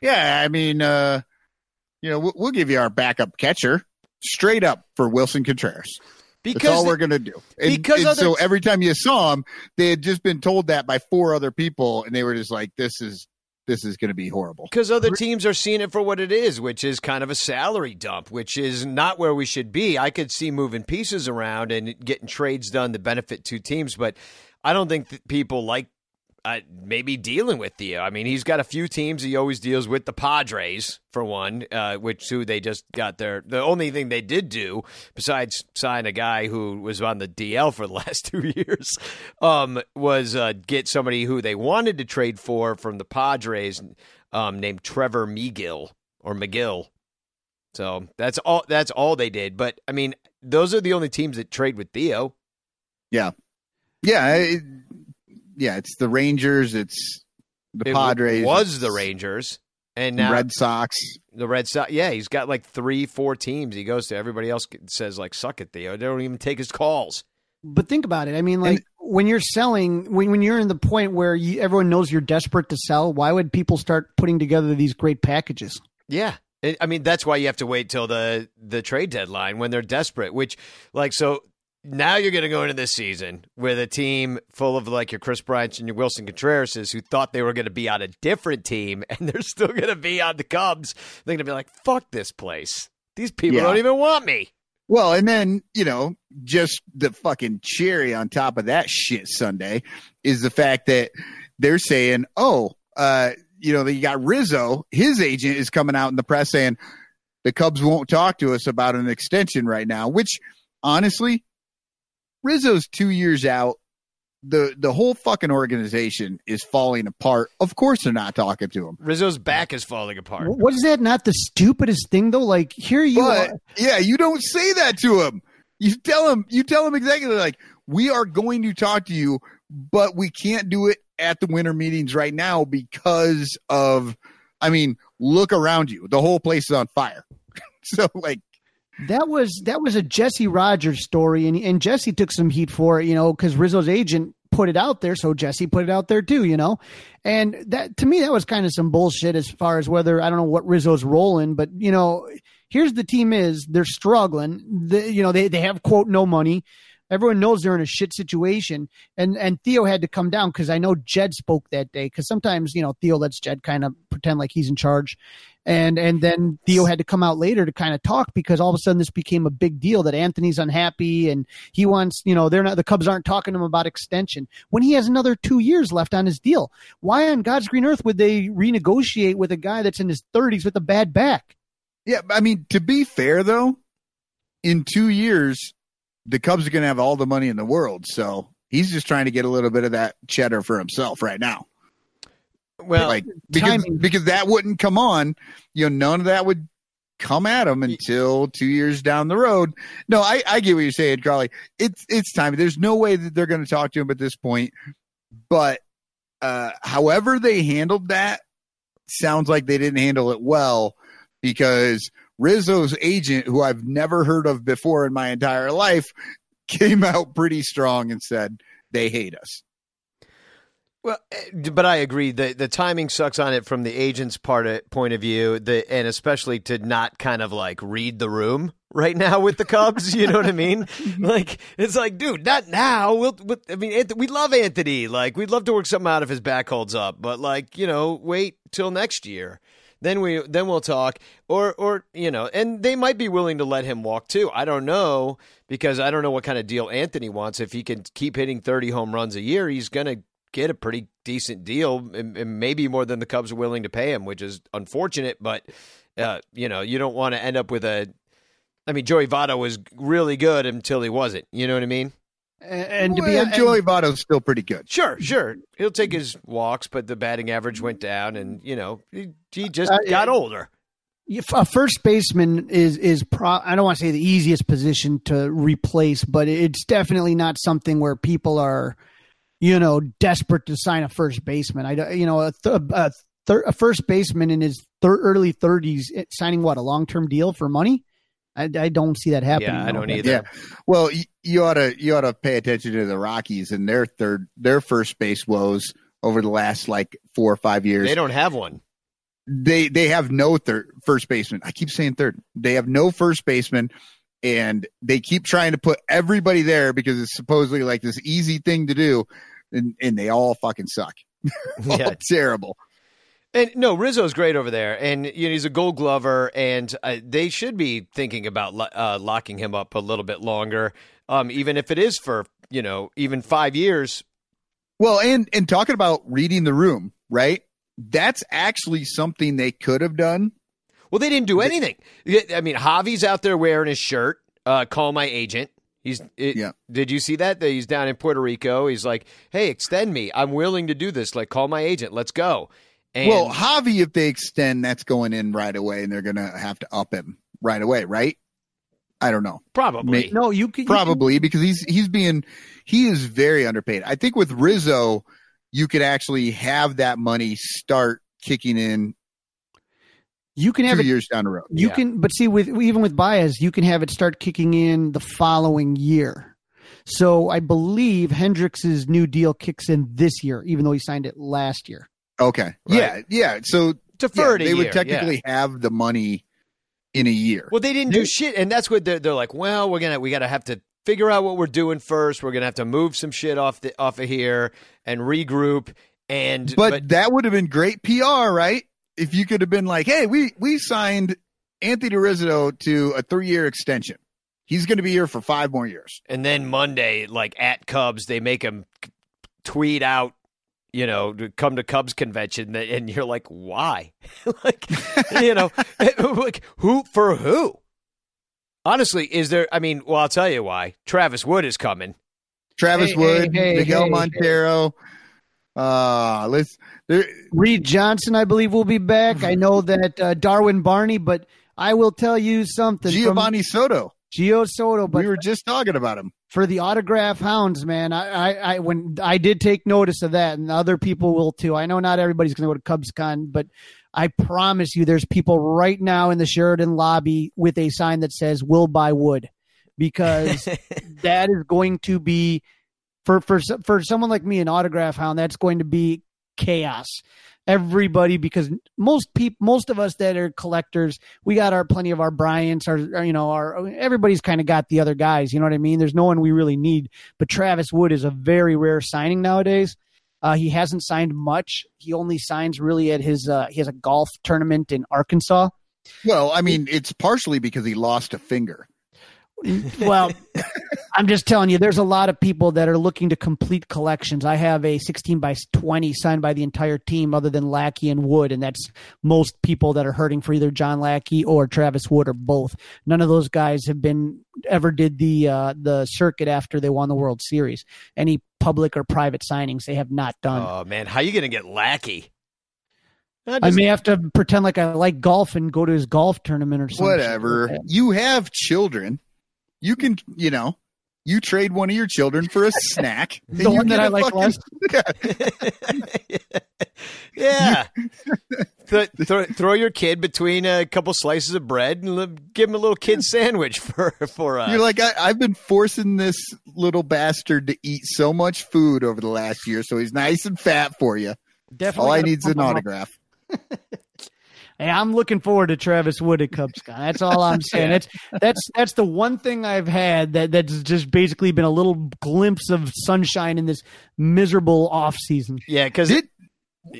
yeah i mean uh you know we'll, we'll give you our backup catcher straight up for willson contreras that's because all we're gonna do and, because and other- so every time you saw them they had just been told that by four other people and they were just like this is this is gonna be horrible Because other teams are seeing it for what it is, which is kind of a salary dump, which is not where we should be. I could see moving pieces around and getting trades done to benefit two teams, but I don't think that people like uh, maybe dealing with Theo. I mean, he's got a few teams he always deals with. The Padres, for one, uh, which who they just got their. The only thing they did do besides sign a guy who was on the DL for the last two years um, was uh, get somebody who they wanted to trade for from the Padres, um, named Trevor Megill or McGill. So that's all. That's all they did. But I mean, those are the only teams that trade with Theo. Yeah, it, yeah. It's the Rangers. It's the It Padres. was the Rangers, and now Red Sox. the Red Sox. Yeah, he's got like three, four teams. He goes to everybody else says like, "Suck it, Theo." They don't even take his calls. But think about it. I mean, like And- when you're selling, when when you're in the point where you, everyone knows you're desperate to sell, why would people start putting together these great packages? Yeah. I mean, that's why you have to wait till the the trade deadline when they're desperate. Which, like, so now you're going to go into this season with a team full of like your Kris Bryant and your Willson Contreras who thought they were going to be on a different team, and they're still going to be on the Cubs. They're going to be like, "Fuck this place. These people Yeah. don't even want me." Well, and then you know, just the fucking cherry on top of that shit Sunday is the fact that they're saying, "Oh, uh, you know, you got Rizzo. His agent is coming out in the press saying the Cubs won't talk to us about an extension right now." Which, honestly, Rizzo's two years out. the The whole fucking organization is falling apart. Of course, they're not talking to him. Rizzo's back is falling apart. What is that? Not the stupidest thing though. Like here you But are. yeah, you don't say that to him. You tell him. You tell him exactly like we are going to talk to you, but we can't do it at the winter meetings right now because of. I mean, look around you. The whole place is on fire. so like, That was that was a Jesse Rogers story, and and Jesse took some heat for it, you know, because Rizzo's agent put it out there, so Jesse put it out there too, you know, and that to me that was kind of some bullshit as far as whether I don't know what Rizzo's role in, but you know, here's the team is they're struggling, you know, they they have quote no money. Everyone knows they're in a shit situation, and and Theo had to come down because I know Jed spoke that day. Because sometimes you know Theo lets Jed kind of pretend like he's in charge, and and then Theo had to come out later to kind of talk because all of a sudden this became a big deal that Anthony's unhappy and he wants you know they're not the Cubs aren't talking to him about extension when he has another two years left on his deal. Why on God's green earth would they renegotiate with a guy that's in his thirties with a bad back? yeah. I mean, to be fair though, in two years, the Cubs are going to have all the money in the world. So he's just trying to get a little bit of that cheddar for himself right now. Well, like because timing. because that wouldn't come on. You know, none of that would come at him until two years down the road. No, I, I get what you're saying, Crawly. It's it's time. There's no way that they're going to talk to him at this point. But uh, however they handled that sounds like they didn't handle it well because Rizzo's agent, who I've never heard of before in my entire life, came out pretty strong and said they hate us. Well, eh, but I agree. the The timing sucks on it from the agent's part of, point of view, the and especially to not kind of like read the room right now with the Cubs. you know what I mean? Like it's like, dude, not now. We'll, we'll I mean, Anth- we love Anthony. Like we'd love to work something out if his back holds up, but like you know, wait till next year. Then we then we'll talk, or or you know, and they might be willing to let him walk too. I don't know because I don't know what kind of deal Anthony wants. If he can keep hitting thirty home runs a year, he's gonna get a pretty decent deal, and maybe more than the Cubs are willing to pay him, which is unfortunate. But uh, you know, you don't want to end up with a I mean, Joey Votto was really good until he wasn't. You know what I mean? And, and to be Well, and- Joey Votto's still pretty good. Sure, sure. He'll take his walks, but the batting average went down, and you know he, he just Uh, got older. A first baseman is is pro, I don't want to say the easiest position to replace, but it's definitely not something where people are, you know, desperate to sign a first baseman. I don't- you know a, th- a, thir- a first baseman in his thir- early thirties signing what a long term deal for money. I, I don't see that happening. Yeah, I don't either. Yeah. Well, you, you ought to you ought to pay attention to the Rockies and their third their first base woes over the last like four or five years. They don't have one. they they have no third first baseman. I keep saying third. They have no first baseman, and they keep trying to put everybody there because it's supposedly like this easy thing to do, and and they all fucking suck. Yeah. Terrible. And no, Rizzo's great over there, and you know he's a Gold Glover, and uh, they should be thinking about lo- uh, locking him up a little bit longer, um, even if it is for you know even five years. Well, and and talking about reading the room, right? That's actually something they could have done. Well, they didn't do anything. I mean, Javi's out there wearing his shirt. Uh, call my agent. He's. It, Yeah. Did you see that? That he's down in Puerto Rico. He's like, "Hey, extend me. I'm willing to do this. Like, call my agent. Let's go." And well, Javi, if they extend, that's going in right away, and they're gonna have to up him right away, right? I don't know. probably. No, you can you can- Probably because he's he's being he is very underpaid. I think with Rizzo, you could actually have that money start kicking in you can have two it years down the road. You Yeah. can, but see, with even with Baez, you can have it start kicking in the following year. So I believe Hendricks's new deal kicks in this year, even though he signed it last year. Okay, yeah, yeah. So Defer yeah, it a they would year, technically have the money in a year. Well, they didn't do shit, and that's what they're, they're like. Well, we're gonna we gotta have to figure out what we're doing first. We're gonna have to move some shit off the off of here and regroup. And but, that would have been great PR, right? If you could have been like, "Hey, we we signed Anthony Rizzo to a three year extension. He's going to be here for five more years." and then Monday, like at Cubs, they make him tweet out, you know, to come to Cubs convention, and you're like, why? like, you know, like who for who? Honestly, is there? I mean, well, I'll tell you why. Travis Wood is coming. Travis Hey, Wood, hey, hey, Miguel hey, Montero. Uh, let's. There, Reed Johnson, I believe, will be back. I know that uh, Darwin Barney, but I will tell you something. from Geovany Soto. Gio Soto, but we were just talking about him. For the autograph hounds, man, I, I, I when I did take notice of that, and other people will too. I know not everybody's going to go to CubsCon, but I promise you, there's people right now in the Sheraton lobby with a sign that says "Will buy wood," because that is going to be for for for someone like me, an autograph hound. That's going to be chaos. Everybody, because most people, most of us that are collectors, we got our plenty of our Bryants, our, our you know, our everybody's kind of got the other guys. You know what I mean? There's no one we really need, but Travis Wood is a very rare signing nowadays. Uh, he hasn't signed much. He only signs really at his. Uh, he has a golf tournament in Arkansas. Well, I mean, it's partially because he lost a finger. Well, I'm just telling you, there's a lot of people that are looking to complete collections. I have a 16 by 20 signed by the entire team, other than Lackey and Wood, and that's most people that are hurting for either John Lackey or Travis Wood or both. None of those guys have been ever did the uh, the circuit after they won the World Series. Any public or private signings they have not done. Oh man, how are you gonna get lackey? I I may have to pretend like I like golf and go to his golf tournament or something. Whatever. You have children. You can, you know, you trade one of your children for a snack. The one that get I a like fucking- less. yeah. Th- throw, throw your kid between a couple slices of bread and li- give him a little kid sandwich for for uh, You're like, I, I've been forcing this little bastard to eat so much food over the last year, so he's nice and fat for you. Definitely All I need is an autograph. Hey, I'm looking forward to Travis Wood at CubsCon. That's all I'm saying. That's that's that's the one thing I've had that that's just basically been a little glimpse of sunshine in this miserable off season. yeah, because it.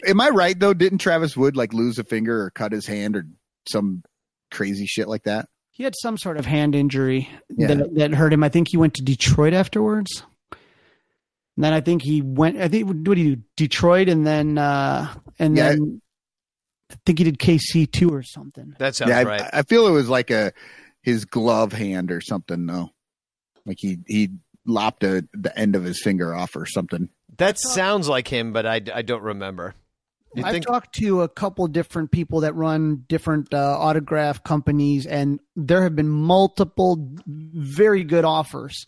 am I right though? Didn't Travis Wood like lose a finger or cut his hand or some crazy shit like that? He had some sort of hand injury Yeah. that, that hurt him. I think he went to Detroit afterwards. And then I think he went. I think what did he do? Detroit, and then uh and Yeah. then I think he did KC two or something. that sounds yeah, I, right. I feel it was like a his glove hand or something though. Like he he lopped a, the end of his finger off or something. That sounds like him, but I, I don't remember. You I've think? talked to a couple different people that run different uh, autograph companies, and there have been multiple very good offers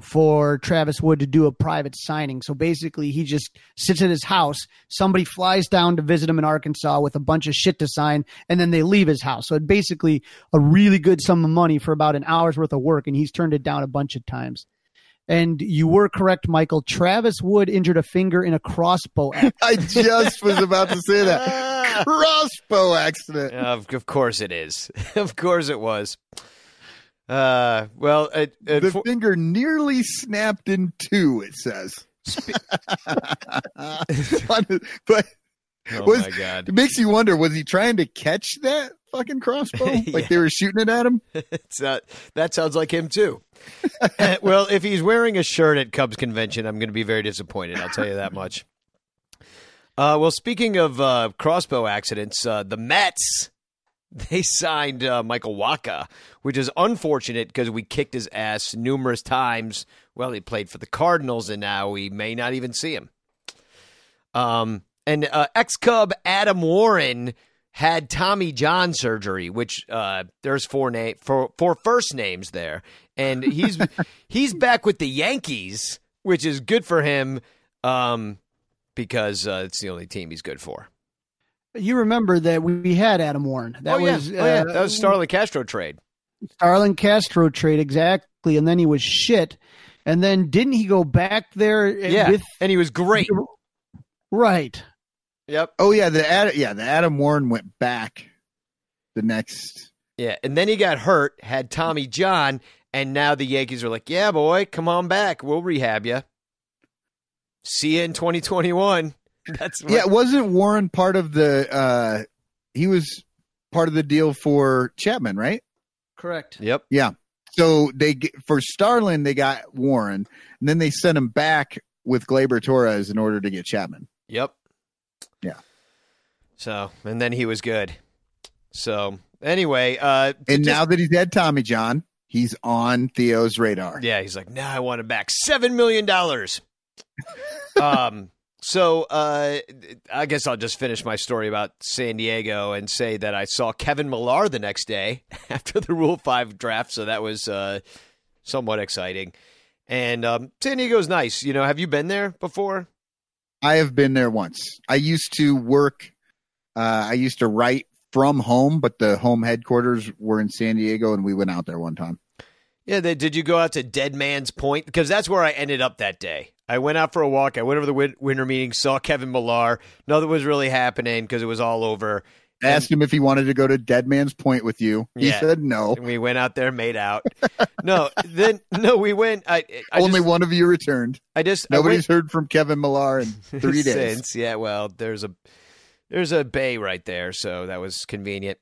for Travis Wood to do a private signing. So basically, he just sits at his house. Somebody flies down to visit him in Arkansas with a bunch of shit to sign, and then they leave his house. So it's basically a really good sum of money for about an hour's worth of work, and he's turned it down a bunch of times. And you were correct, Michael. Travis Wood injured a finger in a crossbow accident. I just was about to say that crossbow accident. of, of course it is. of course it was. Uh, well, uh, uh, The for- finger nearly snapped in two. It says, but oh was- my god, it makes you wonder: was he trying to catch that fucking crossbow? Like Yeah. they were shooting it at him? it's not, that sounds like him too. well, if he's wearing a shirt at Cubs convention, I'm going to be very disappointed. I'll tell you that much. Uh, well, speaking of uh, crossbow accidents, uh, the Mets they signed uh, Michael Wacha, which is unfortunate because we kicked his ass numerous times. Well, he played for the Cardinals, and now we may not even see him. Um, and uh, ex Cub Adam Warren had Tommy John surgery, which uh, there's four name four, four first names there, and he's he's back with the Yankees, which is good for him, um, because uh, it's the only team he's good for. You remember that we had Adam Warren. That oh, yeah. was oh, yeah. uh, that was Starlin Castro trade. Starlin Castro trade exactly, and then he was shit. And then didn't he go back there Yeah, with and he was great. right? Yep. Oh yeah, the Ad, yeah the Adam Warren went back the next. Yeah, and then he got hurt, had Tommy John, and now the Yankees are like, "Yeah, boy, come on back. We'll rehab you. See you in 2021." That's what, Yeah, wasn't Warren part of the? uh He was part of the deal for Chapman, right? Correct. Yep. Yeah. So they for Starlin they got Warren, and then they sent him back with Gleyber Torres in order to get Chapman. Yep. Yeah. So, and then he was good. So, anyway, uh And just- now that he's had Tommy John, he's on Theo's radar. Yeah, he's like, now I want him back. Seven million dollars. um. So, uh, I guess I'll just finish my story about San Diego and say that I saw Kevin Millar the next day after the Rule Five draft. So that was uh, somewhat exciting. And um, San Diego's nice. You know, have you been there before? I have been there once. I used to work. Uh, I used to write from home, but the home headquarters were in San Diego, and we went out there one time. Yeah. They, did you go out to Dead Man's Point? Because that's where I ended up that day. I went out for a walk. I went over the win- winter meeting, saw Kevin Millar. Nothing was really happening because it was all over. Asked him if he wanted to go to Dead Man's Point with you. He Yeah. said no. And we went out there, made out. no, then no, we went. I, I Only just, one of you returned. I just I Nobody's went heard from Kevin Millar in three days. since. Yeah, well, there's a there's a bay right there, so that was convenient.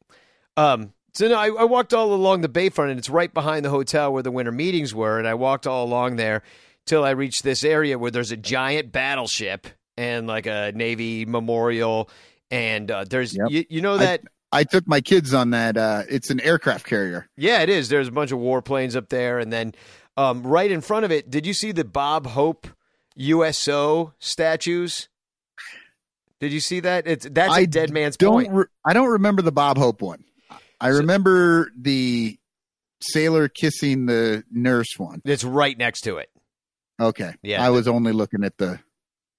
Um, so no, I, I walked all along the bayfront, and it's right behind the hotel where the winter meetings were, and I walked all along there till I reached this area where there's a giant battleship and like a Navy memorial, and uh, there's Yep. you, you know I- that. I took my kids on that. Uh, it's an aircraft carrier. Yeah, it is. There's a bunch of warplanes up there, and then um, right in front of it, did you see the Bob Hope USO statues? Did you see that? It's that's I a Dead Man's Point. re- I don't remember the Bob Hope one. I So- remember the sailor kissing the nurse one. It's right next to it. Okay. Yeah. I was only looking at the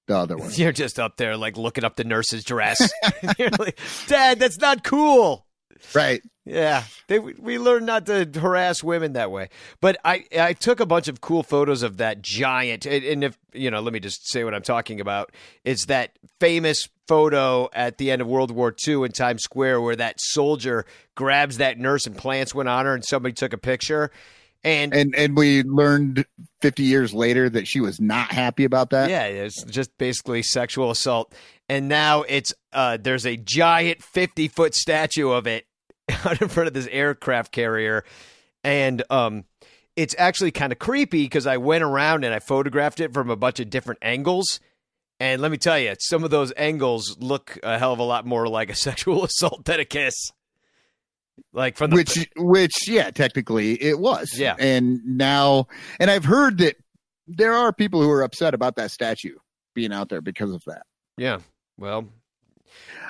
the other one. You're just up there, like looking up the nurse's dress. You're like, Dad, that's not cool. Right. Yeah, they, we learned not to harass women that way. But I I took a bunch of cool photos of that giant. And and if you know, let me just say what I'm talking about. It's that famous photo at the end of World War II in Times Square where that soldier grabs that nurse and plants one on her, and somebody took a picture. And, And and we learned 50 years later that she was not happy about that. yeah, it's just basically sexual assault. And now it's uh, there's a giant 50 foot statue of it out in front of this aircraft carrier, and um, it's actually kind of creepy because I went around and I photographed it from a bunch of different angles. And let me tell you, some of those angles look a hell of a lot more like a sexual assault than a kiss. Like from the which which yeah technically it was Yeah. and now and i've heard that there are people who are upset about that statue being out there because of that yeah. Well,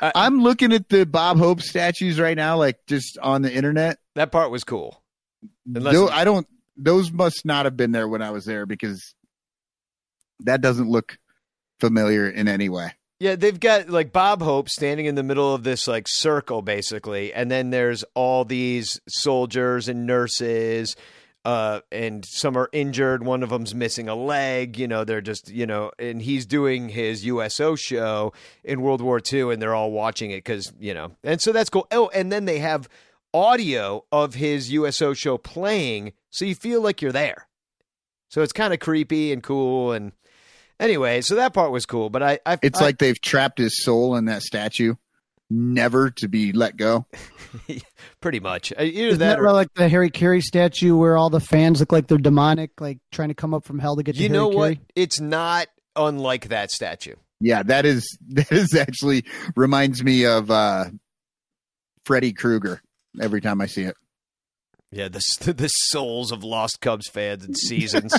i'm looking at the bob hope statues right now like just on the internet that part was cool. Unless- Tho- i don't those must not have been there when i was there because that doesn't look familiar in any way Yeah, they've got like Bob Hope standing in the middle of this like circle basically, and then there's all these soldiers and nurses, uh, and some are injured. One of them's missing a leg. You know, they're just you know, and he's doing his USO show in World War II, and they're all watching it because you know, and so that's cool. Oh, and then they have audio of his USO show playing, so you feel like you're there. So it's kind of creepy and cool and. Anyway, so that part was cool, but I, I it's I- like they've trapped his soul in that statue never to be let go pretty much. Uh, Either Isn't that, that or, like the Harry Caray statue where all the fans look like they're demonic, like trying to come up from hell to get to you Harry know what? Caray? It's not unlike that statue. Yeah, that is that is actually reminds me of uh Freddy Krueger every time I see it. Yeah, the the souls of lost Cubs fans and seasons.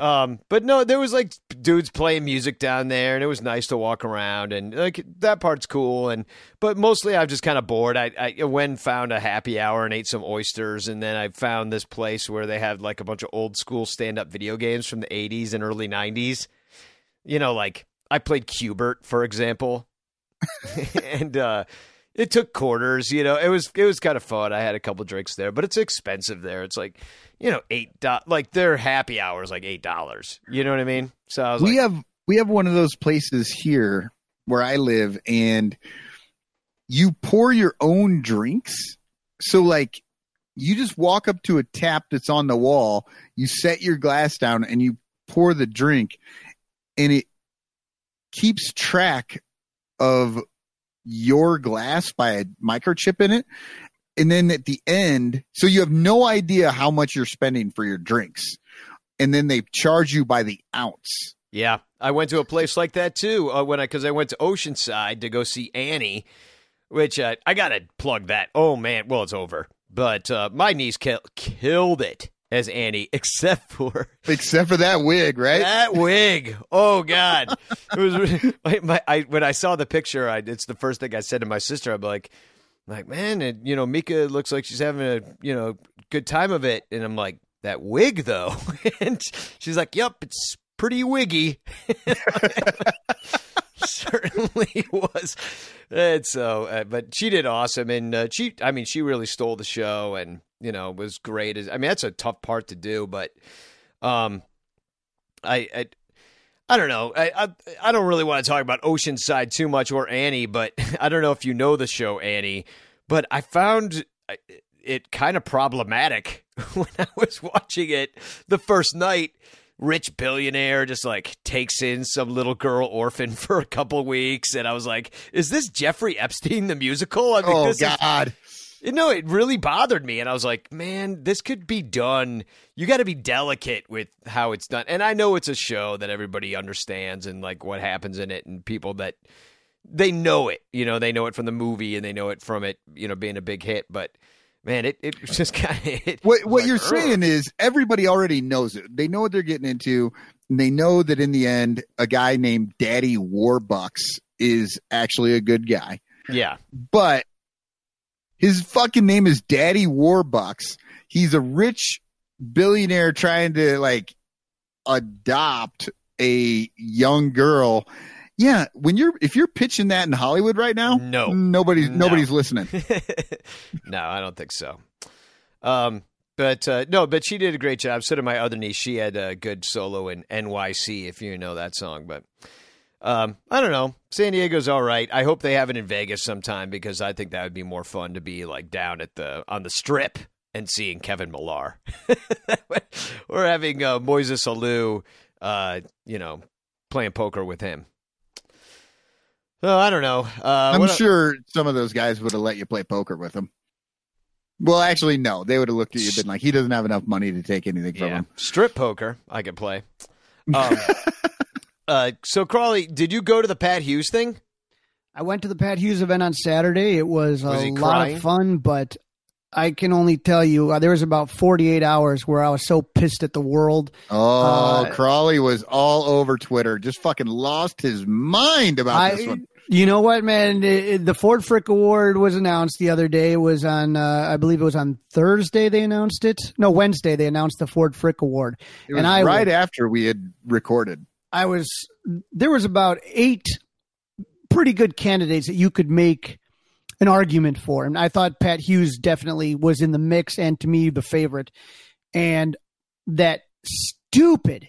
um, but no, there was like dudes playing music down there, and it was nice to walk around, and like that part's cool. And but mostly, I'm just kind of bored. I, I went found a happy hour and ate some oysters, and then I found this place where they had like a bunch of old school stand up video games from the 80s and early 90s. You know, like I played Q*bert, for example, and uh, it took quarters. You know, it was it was kind of fun. I had a couple drinks there, but it's expensive there. It's like you know eight do- like their happy hours like eight dollars. You know what I mean? So I was We like, have we have one of those places here where I live and you pour your own drinks. So like you just walk up to a tap that's on the wall, you set your glass down and you pour the drink and it keeps track of your glass by a microchip in it. And then at the end, so you have no idea how much you're spending for your drinks. And then they charge you by the ounce. yeah. I went to a place like that too uh, when I because I went to Oceanside to go see Annie, which uh, I gotta plug that. Oh man, well it's over, but uh, my niece kill- killed it as Annie, except for Except for that wig, right? That wig. Oh God. It was my, my I when I saw the picture, I it's the first thing I said to my sister. I'm like, like, man, and you know, Mika looks like she's having a, you know, good time of it. And I'm like, that wig though. and she's like, Yep, it's pretty wiggy. Certainly was. And so, uh, but she did awesome, and uh, she, I mean, she really stole the show, and you know, was great. I mean, that's a tough part to do, but um, I, I, I don't know. I, I, I don't really want to talk about Oceanside too much or Annie, but I don't know if you know the show Annie, but I found uh, it kind of problematic when I was watching it the first night. Rich billionaire just like takes in some little girl orphan for a couple weeks, and I was like, "Is this Jeffrey Epstein the musical?" I mean, oh this is God! you know, it really bothered me. And I was like, man, this could be done. You got to be delicate with how it's done. And I know it's a show that everybody understands and like what happens in it and people that they know it, you know, they know it from the movie and they know it from it, you know, being a big hit. But man, it, it just kind of. What what you're saying is everybody already knows it. They know what they're getting into. And they know that in the end, a guy named Daddy Warbucks is actually a good guy. Yeah. But his fucking name is Daddy Warbucks. He's a rich billionaire trying to like adopt a young girl. Yeah, when you're if you're pitching that in Hollywood right now, No. nobody's No. nobody's listening. no, I don't think so. Um, but uh, no, but she did a great job. So did my other niece. She had a good solo in NYC, if you know that song. But um, I don't know. San Diego's all right. I hope they have it in Vegas sometime because I think that would be more fun to be like down at the on the strip and seeing Kevin Millar or having uh, Moises Alou, uh, you know, playing poker with him. Oh, I don't know. Uh, I'm what- sure some of those guys would have let you play poker with him. Well, actually, no. They would have looked at you and been like, he doesn't have enough money to take anything from him. strip poker I could play. Um, uh, so Crawly, did you go to the Pat Hughes thing? I went to the Pat Hughes event on Saturday. It was a Was he lot crying? of fun, but I can only tell you uh, there was about 48 hours where I was so pissed at the world. Oh, Uh, Crawly was all over Twitter, just fucking lost his mind about this one. you know what, man? It- it- the Ford Frick Award was announced the other day. It was on, uh, I believe it was on Thursday they announced it. No, Wednesday they announced the Ford Frick Award. And I right was- after we had recorded. I was there was about eight pretty good candidates that you could make an argument for, and I thought Pat Hughes definitely was in the mix, and to me the favorite. And that stupid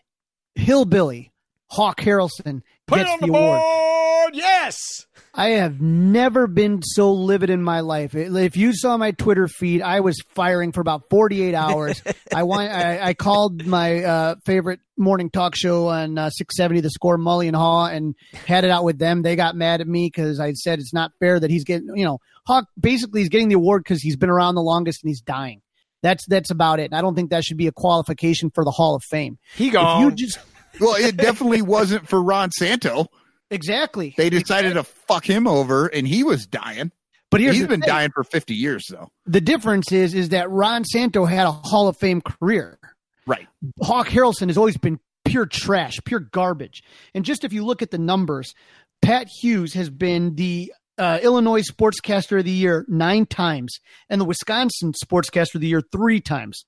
hillbilly Hawk Harrelson Put it gets on the, the award. board. Yes. I have never been so livid in my life. If you saw my Twitter feed, I was firing for about 48 hours. I want. I, I called my uh, favorite morning talk show on uh, 670, The Score, Mully and Haw, and had it out with them. They got mad at me because I said it's not fair that he's getting. You know, Hawk basically is getting the award because he's been around the longest and he's dying. That's that's about it. And I don't think that should be a qualification for the Hall of Fame. He If you just Well, it definitely wasn't for Ron Santo. Exactly. They decided to fuck him over, and he was dying. But here's He's been thing. dying for 50 years, though. The difference is is that Ron Santo had a Hall of Fame career. Right. Hawk Harrelson has always been pure trash, pure garbage. And just if you look at the numbers, Pat Hughes has been the uh, Illinois Sportscaster of the Year nine times and the Wisconsin Sportscaster of the Year three times.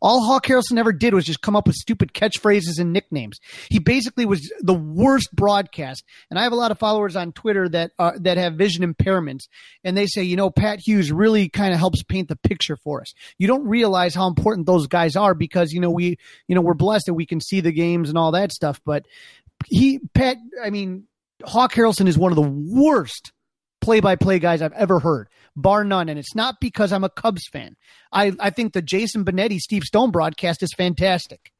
All Hawk Harrelson ever did was just come up with stupid catchphrases and nicknames. He basically was the worst broadcast. And I have a lot of followers on Twitter that uh, that have vision impairments, and they say, you know, Pat Hughes really kind of helps paint the picture for us. You don't realize how important those guys are because you know we, you know, we're blessed that we can see the games and all that stuff. But he, Pat, I mean, Hawk Harrelson is one of the worst play-by-play guys I've ever heard, bar none. And it's not because I'm a Cubs fan. I, I think the Jason Benetti, Steve Stone broadcast is fantastic.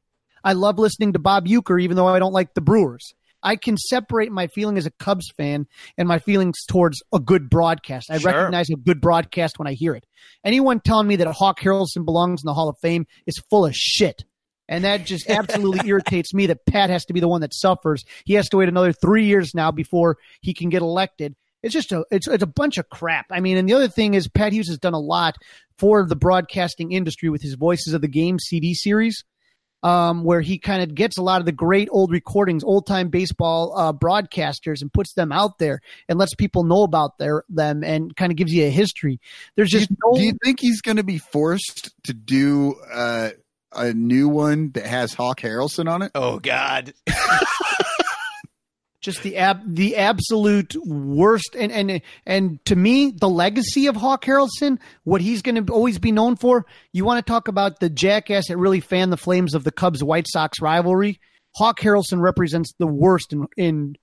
I love listening to Bob Uecker, even though I don't like the Brewers. I can separate my feeling as a Cubs fan and my feelings towards a good broadcast. I Sure. recognize a good broadcast when I hear it. Anyone telling me that Hawk Harrelson belongs in the Hall of Fame is full of shit. And that just absolutely irritates me that Pat has to be the one that suffers. He has to wait another three years now before he can get elected. It's just a it's it's a bunch of crap. I mean, and the other thing is Pat Hughes has done a lot for the broadcasting industry with his Voices of the Game CD series, um, where he kind of gets a lot of the great old recordings, old time baseball uh, broadcasters, and puts them out there and lets people know about their them and kind of gives you a history. There's just no Do you think he's going to be forced to do uh, a new one that has Hawk Harrelson on it? Oh God. just the ab the absolute worst. And and and to me the legacy of Hawk Harrelson what he's going to always be known for you want to talk about the jackass that really fanned the flames of the Cubs White Sox rivalry? Hawk Harrelson represents the worst in in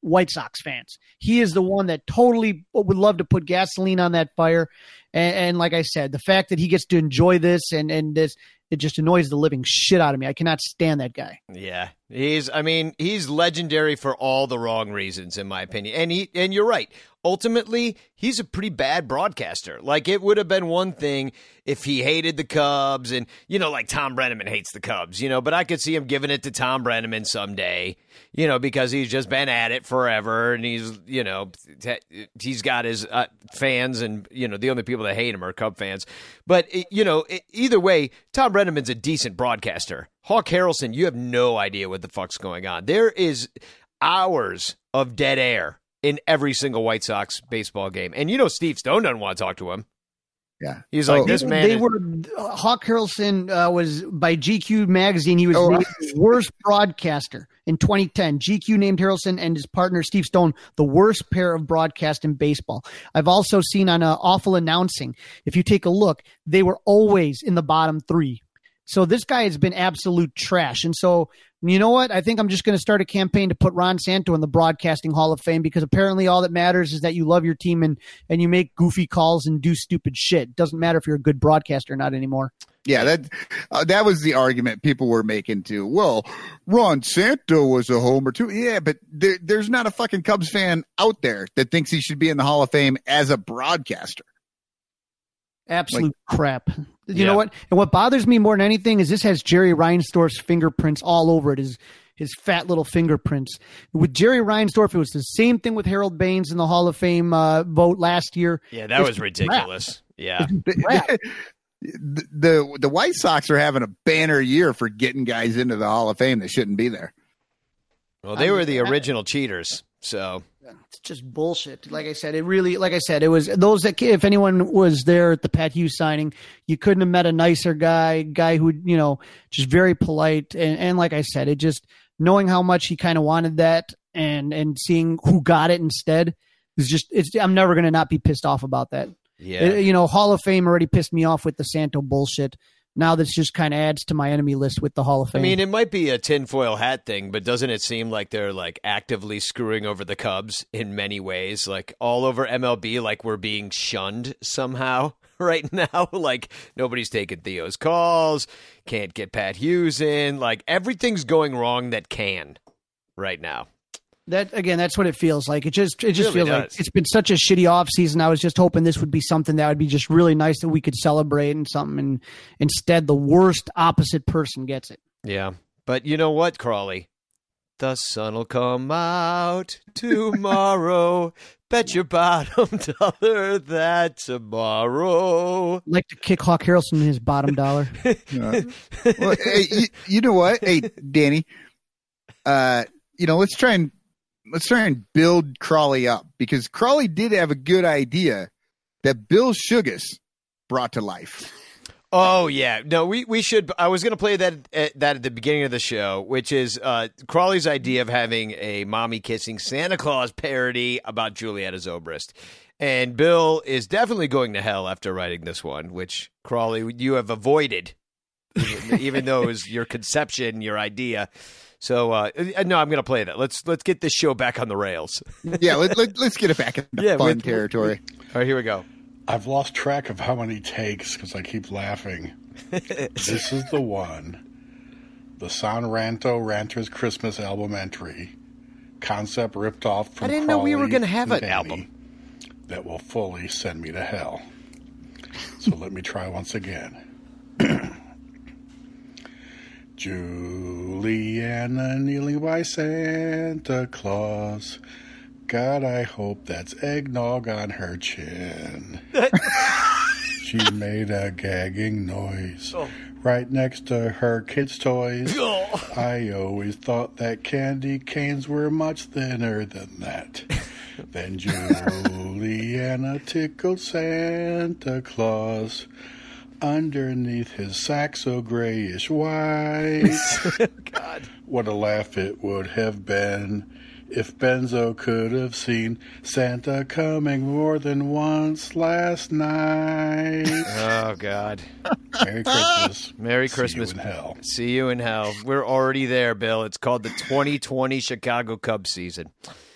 White Sox fans. He is the one that totally would love to put gasoline on that fire. And, and like I said the fact that he gets to enjoy this and and this it just annoys the living shit out of me I cannot stand that guy Yeah, he's. I mean, he's legendary for all the wrong reasons, in my opinion. And he, and you're right. Ultimately, he's a pretty bad broadcaster. Like it would have been one thing if he hated the Cubs, and you know, like Thom Brennaman hates the Cubs, you know. But I could see him giving it to Thom Brennaman someday, you know, because he's just been at it forever, and he's, you know, he's got his uh, fans, and you know, the only people that hate him are Cub fans. But you know, either way, Thom Brennaman's a decent broadcaster. Hawk Harrelson, you have no idea what the fuck's going on. There is hours of dead air in every single White Sox baseball game, and you know Steve Stone doesn't want to talk to him. Yeah. He's like, Oh. this They- man. They is- were uh, Hawk Harrelson uh, was by GQ magazine. He was Oh, named the worst broadcaster in 2010. GQ named Harrelson and his partner Steve Stone the worst pair of broadcast in baseball. I've also seen on uh, Awful Announcing. If you take a look, they were always in the bottom three. So this guy has been absolute trash. And so you know what? I think I'm just going to start a campaign to put Ron Santo in the Broadcasting Hall of Fame because apparently all that matters is that you love your team and and you make goofy calls and do stupid shit. Doesn't matter if you're a good broadcaster or not anymore. Yeah, that uh, that was the argument people were making too. Well, Ron Santo was a homer too. Yeah, but there, there's not a fucking Cubs fan out there that thinks he should be in the Hall of Fame as a broadcaster. Absolute crap. You Yeah. know what? And what bothers me more than anything is this has Jerry Reinsdorf's fingerprints all over it. his his fat little fingerprints. With Jerry Reinsdorf, it was the same thing with Harold Baines in the Hall of Fame uh, vote last year. Yeah, that It's was ridiculous. Yeah. the, the the White Sox are having a banner year for getting guys into the Hall of Fame that shouldn't be there. Well, they were the original cheaters. So, It's just bullshit. Like I said, it really, like I said, it was those that, if anyone was there at the Pat Hughes signing, you couldn't have met a nicer guy, guy who, you know, just very polite. And, and like I said, it just knowing how much he kind of wanted that and, and seeing who got it instead is just, it's, I'm never going to not be pissed off about that. yeah. Uh, you know, Hall of Fame already pissed me off with the Santo bullshit. Now this just kind of adds to my enemy list with the Hall of Fame. I mean, it might be a tinfoil hat thing, but doesn't it seem like they're like actively screwing over the Cubs in many ways? Like all over MLB, like we're being shunned somehow right now. Like nobody's taking Theo's calls, can't get Pat Hughes in. Like everything's going wrong that can right now. That again, that's what it feels like. It just it just Really feels like it's been such a shitty off season. I was just hoping this would be something that would be just really nice that we could celebrate and something. And instead, the worst opposite person gets it. Yeah. But you know what, Crawly? The sun'll come out tomorrow. Bet your bottom dollar that tomorrow. Like to kick Hawk Harrelson in his bottom dollar. well, hey, you, you know what? Hey, Danny, uh, you know, let's try and let's try and build Crawly up because Crawly did have a good idea that Bill Sugas brought to life. Oh yeah, no, we we should. I was going to play that at, that at the beginning of the show, which is uh, Crawly's idea of having a mommy kissing Santa Claus parody about Julietta Zobrist, and Bill is definitely going to hell after writing this one, which Crawly you have avoided, even though it was your conception, your idea. So uh, no, I'm going to play that. Let's let's get this show back on the rails. Yeah, let, let, let's get it back in the Yeah, fun with- territory. All right, here we go. I've lost track of how many takes because I keep laughing. this is the one. The Son Ranto Ranters Christmas album entry. Concept ripped off from I didn't know we were gonna have and an Danny album. That will fully send me to hell. So let me try once again. Julianna kneeling by Santa Claus. God, I hope that's eggnog on her chin. she made a gagging noise oh. right next to her kids' toys. Oh. I always thought that candy canes were much thinner than that. then Julianna tickled Santa Claus underneath his sack so grayish white. God. What a laugh it would have been if Benzo could have seen Santa coming more than once last night. Oh God. Merry Christmas. Merry See Christmas. you in hell. See you in hell. We're already there, Bill. It's called the 2020 Chicago Cubs season.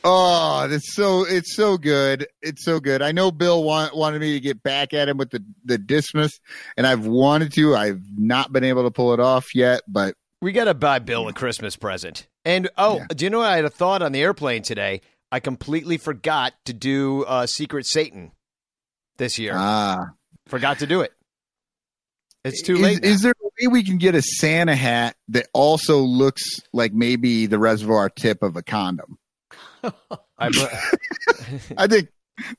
Oh, it's so it's so good. It's so good. I know Bill want, wanted me to get back at him with the the dismiss, and I've wanted to. I've not been able to pull it off yet, but We got to buy Bill a Christmas present. And oh, Yeah. do you know what I had a thought on the airplane today? I completely forgot to do uh, Secret Satan this year. ah, forgot to do it. It's too late. Is there a way we can get a Santa hat that also looks like maybe the reservoir tip of a condom? I, I think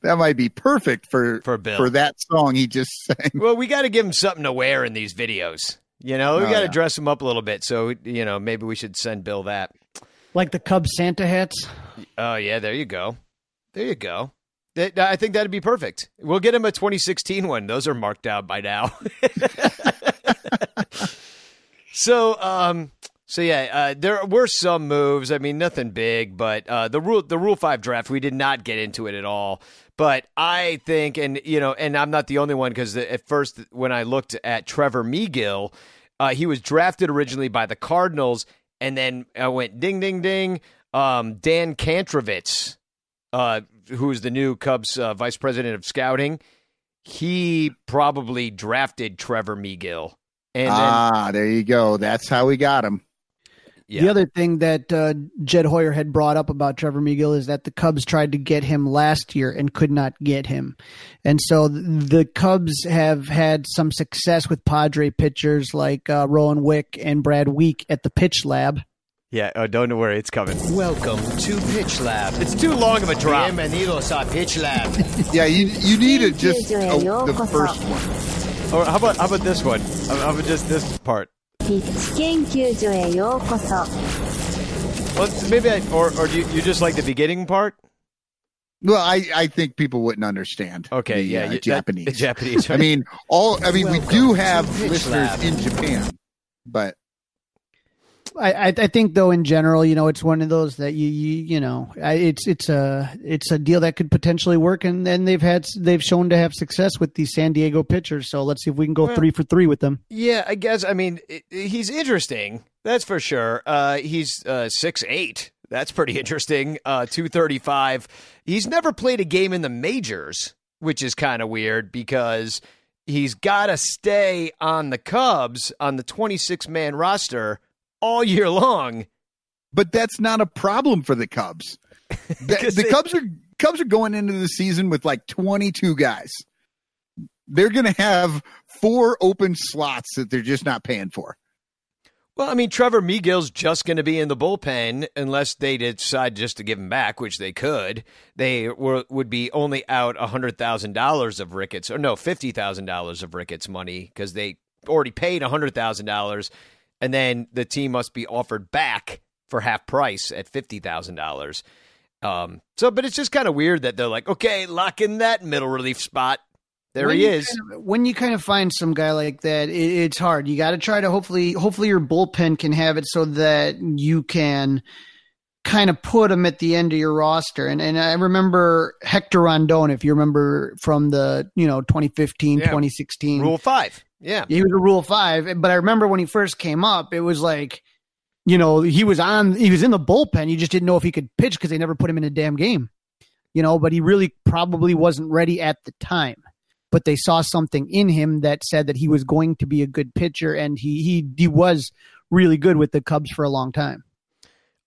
that might be perfect for For Bill. for that song he just sang. well, we got to give him something to wear in these videos. You know, we Oh, got to yeah. dress him up a little bit. So, you know, maybe we should send Bill that. Like the Cubs Santa hats. Oh yeah, there you go. There you go. That, I think that'd be perfect. We'll get him a 2016 one. Those are marked out by now. so, um, so yeah, uh, there were some moves. I mean, nothing big, but uh, the rule the Rule Five draft we did not get into it at all. But I think, and you know, and I'm not the only one because at first when I looked at Trevor Megill, uh, he was drafted originally by the Cardinals, and then I went ding, ding, ding. Um, Dan Kantrovitz, uh, who's the new Cubs uh, vice president of scouting, he probably drafted Trevor Megill. And then, ah, there you go. That's how we got him. Yeah, The other thing that uh, Jed Hoyer had brought up about Trevor Megill is that the Cubs tried to get him last year and could not get him. And so the Cubs have had some success with Padre pitchers like uh, Rowan Wick and Brad Wieck at the pitch lab. Yeah, oh, don't worry, it's coming. Welcome to Pitch Lab. It's too long of a drop. Bienvenidos a Pitch Lab. Yeah, you you need it just oh, the first one. or how about how about this one? How how about just this part? ピッチ研究所へようこそ Well, maybe I, or or do you, you just like the beginning part? Well, I, I think people wouldn't understand. Okay, the, yeah, uh, you- that- Japanese. the Japanese, I mean, all. I mean, we do Welcome have to Pitch listeners Lab. in Japan, but I, I think though in general, you know, it's one of those that you you you know, it's it's a it's a deal that could potentially work, and then they've had they've shown to have success with these San Diego pitchers. So let's see if we can go Well- three for three with them. Yeah, I guess. I mean, i he's interesting. That's for sure. Uh, he's uh, six eight. That's pretty interesting. Uh, two thirty five. He's never played a game in the majors, which is kind of weird because he's got to stay on the Cubs on the twenty six man roster all year long. but that's not a problem for the Cubs. The, the they- Cubs are Cubs are going into the season with like 22 guys. They're going to have four open slots that they're just not paying for. Well, I mean, Trevor Megill's just going to be in the bullpen unless they decide just to give him back, which they could. They were, would be only out $100,000 of Ricketts, or no, $50,000 of Ricketts money because they already paid $100,000. And then the team must be offered back for half price at $50,000. Um, so, but it's just kind of weird that they're like, okay, lock in that middle relief spot. There When he is. kind of- when you kind of find some guy like that, it, it's hard. You got to try to hopefully, hopefully your bullpen can have it so that you can kind of put him at the end of your roster. And and I remember Hector Rondon, if you remember from the you know 2015, Yeah. 2016, Rule five. Yeah. he was a Rule Five. But I remember when he first came up, it was like. You know, he was on, he was in the bullpen. You just didn't know if he could pitch because they never put him in a damn game. You know, but he really probably wasn't ready at the time but they saw something in him that said that he was going to be a good pitcher, and he he he was really good with the Cubs for a long time.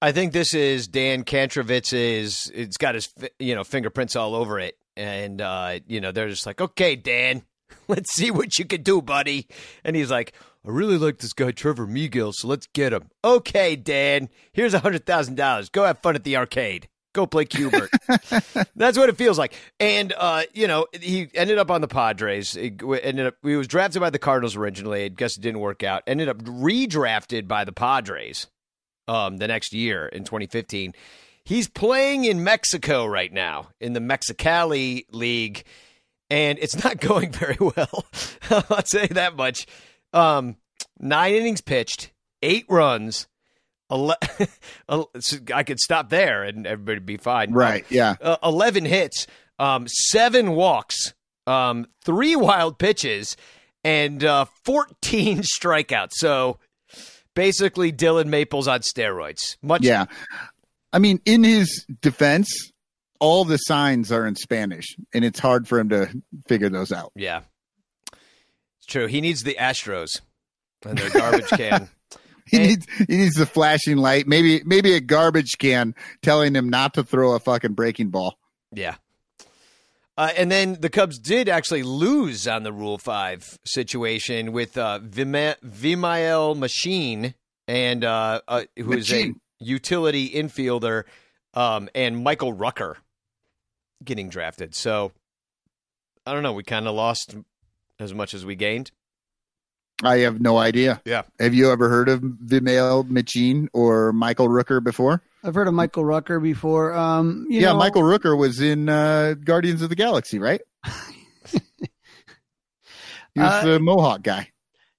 I think this is Dan Kantrovitz's. It's got his you know fingerprints all over it, and uh, you know they're just like, okay, Dan, let's see what you can do, buddy. And he's like, I really like this guy Trevor Megill, so let's get him. Okay, Dan, here's a hundred thousand dollars. Go have fun at the arcade. Go play Q*bert. That's what it feels like. And uh, you know, he ended up on the Padres. He ended up he was drafted by the Cardinals originally. I guess it didn't work out. Ended up redrafted by the Padres um, the next year in 2015. He's playing in Mexico right now in the Mexicali League, and it's not going very well. I'll say that much. Um, nine innings pitched, eight runs. Ele- I could stop there and everybody would be fine. Right. Yeah. Uh, 11 hits, um, seven walks, um, three wild pitches, and uh, 14 strikeouts. So basically, Dillon Maples on steroids. Much Yeah. I mean, in his defense, all the signs are in Spanish, and it's hard for him to figure those out. Yeah. It's true. He needs the Astros and their garbage can. He And- needs he needs the flashing light, maybe maybe a garbage can telling him not to throw a fucking breaking ball. Yeah. Uh, and then the Cubs did actually lose on the Rule 5 situation with uh, Vima- Vimael Machin, and uh, uh, who is a utility infielder, um, and Michael Rucker getting drafted. So I don't know. We kind of lost as much as we gained. I have no idea. Yeah. Have you ever heard of Vimael Machin or Michael Rooker before? I've heard of Michael Rooker before. Um, you yeah, know, Michael Rooker was in uh, Guardians of the Galaxy, right? he was Uh, the Mohawk guy.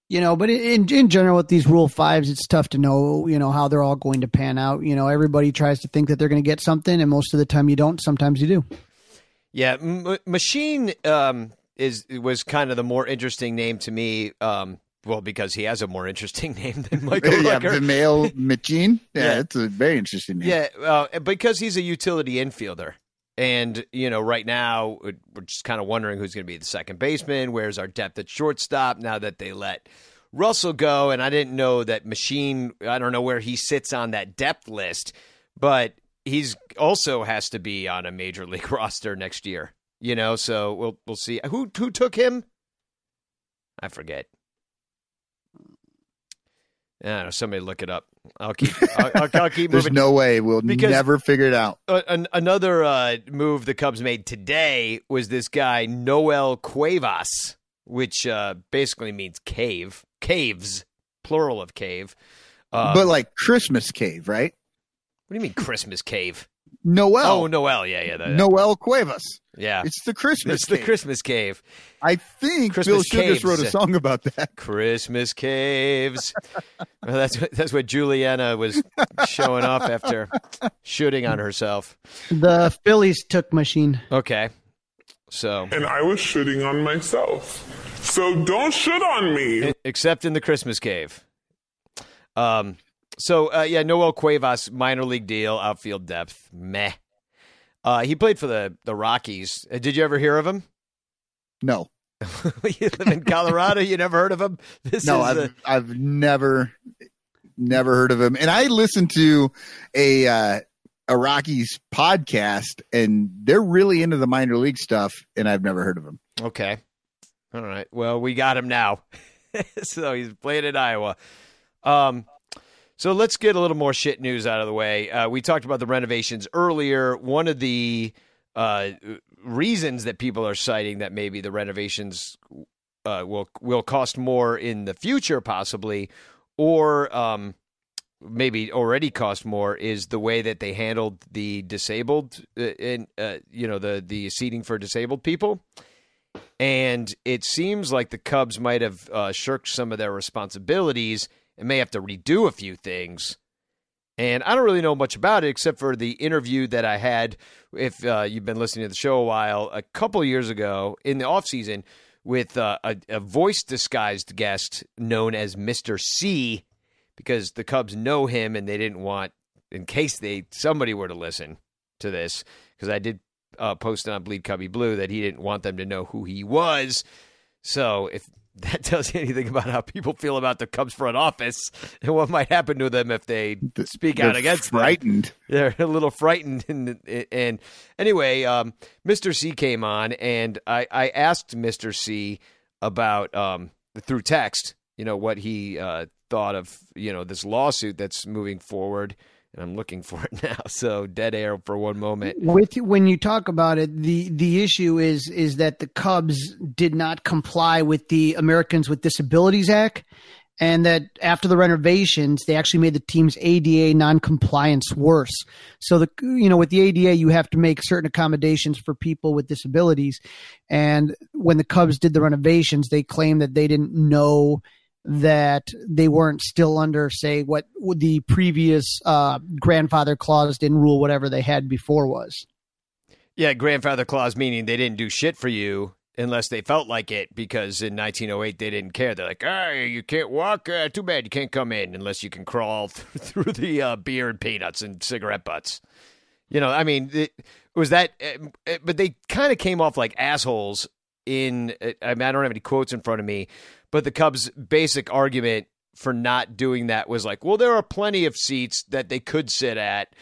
you know, but in in general with these Rule Fives, it's tough to know, you know, how they're all going to pan out. You know, everybody tries to think that they're going to get something, and most of the time you don't. Sometimes you do. Yeah, M- Machin um, is was kind of the more interesting name to me. Um, well, because he has a more interesting name than Michael yeah, Rucker. male Machine. Yeah, Yeah. it's a very interesting name. Yeah, uh, because he's a utility infielder. And, you know, right now, we're just kind of wondering who's going to be the second baseman. Where's our depth at shortstop now that they let Russell go? And I didn't know that Machin, I don't know where he sits on that depth list, but he's also has to be on a major league roster next year, you know? So we'll, we'll see. Who, who took him? I forget. I don't know. Somebody look it up. I'll keep. I'll, I'll, I'll keep There's moving. no way we'll Because- never figure it out. Uh, an, another uh, move the Cubs made today was this guy Noel Cuevas, which uh, basically means cave, caves, plural of cave. Uh, but like Christmas Cave, right? What do you mean Christmas cave? Noel. oh, Noel, yeah, yeah, that, Noel Cuevas. yeah. It's the Christmas. It's the Cave. Christmas cave. I think Christmas Bill Sugar wrote a song about that. Christmas caves. well, that's what, that's what Julianna was showing off after shooting on herself. The Phillies took Machin. Okay, so and I was shitting on myself. So don't shit on me. except in the Christmas cave. Um. So uh, yeah, Noel Cuevas minor league deal, outfield depth, meh. Uh, he played for the the Rockies. Uh, did you ever hear of him? No, you live in Colorado. You never heard of him? This no, is I've the- I've never never heard of him. And I listened to a uh, a Rockies podcast, and they're really into the minor league stuff, and I've never heard of him. Okay. All right. Well, we got him now. so he's playing in Iowa. Um, so let's get a little more shit news out of the way. Uh, we talked about the renovations earlier. One of the uh, reasons that people are citing that maybe the renovations uh, will will cost more in the future, possibly, or um, maybe already cost more, is the way that they handled the disabled, uh, uh, you know the the seating for disabled people and it seems like the Cubs might have uh, shirked some of their responsibilities and may have to redo a few things. And I don't really know much about it except for the interview that I had, if uh, you've been listening to the show a while, a couple years ago in the offseason with uh, a, a voice disguised guest known as Mr. C, because the Cubs know him and they didn't want, in case they somebody were to listen to this, because I did uh, posted on Bleed Cubbie Blue that he didn't want them to know who he was. So if that tells you anything about how people feel about the Cubs front office and what might happen to them if they speak out against them. frightened. They're a little frightened. And, and anyway, um, Mr. C came on, and I, I asked Mr. C about um, through text, you know, what he uh, thought of you know this lawsuit that's moving forward. And I'm looking for it now. So dead air for one moment. With when you talk about it, the the issue is is that the Cubs did not comply with the Americans with Disabilities Act, and that after the renovations, they actually made the team's ADA non-compliance worse. So the you know with the ADA, you have to make certain accommodations for people with disabilities, and when the Cubs did the renovations, they claimed that they didn't know that they weren't still under, say, what the previous uh, grandfather clause didn't rule whatever they had before was. Yeah, grandfather clause meaning they didn't do shit for you unless they felt like it because in 1908 they didn't care. They're like, "Hey, you can't walk. Uh, too bad you can't come in unless you can crawl through, through the uh, beer and peanuts and cigarette butts." You know, I mean, it, was that, uh, but they kind of came off like assholes. In, uh, I mean, I don't have any quotes in front of me, but the Cubs' basic argument for not doing that was like, well, there are plenty of seats that they could sit at,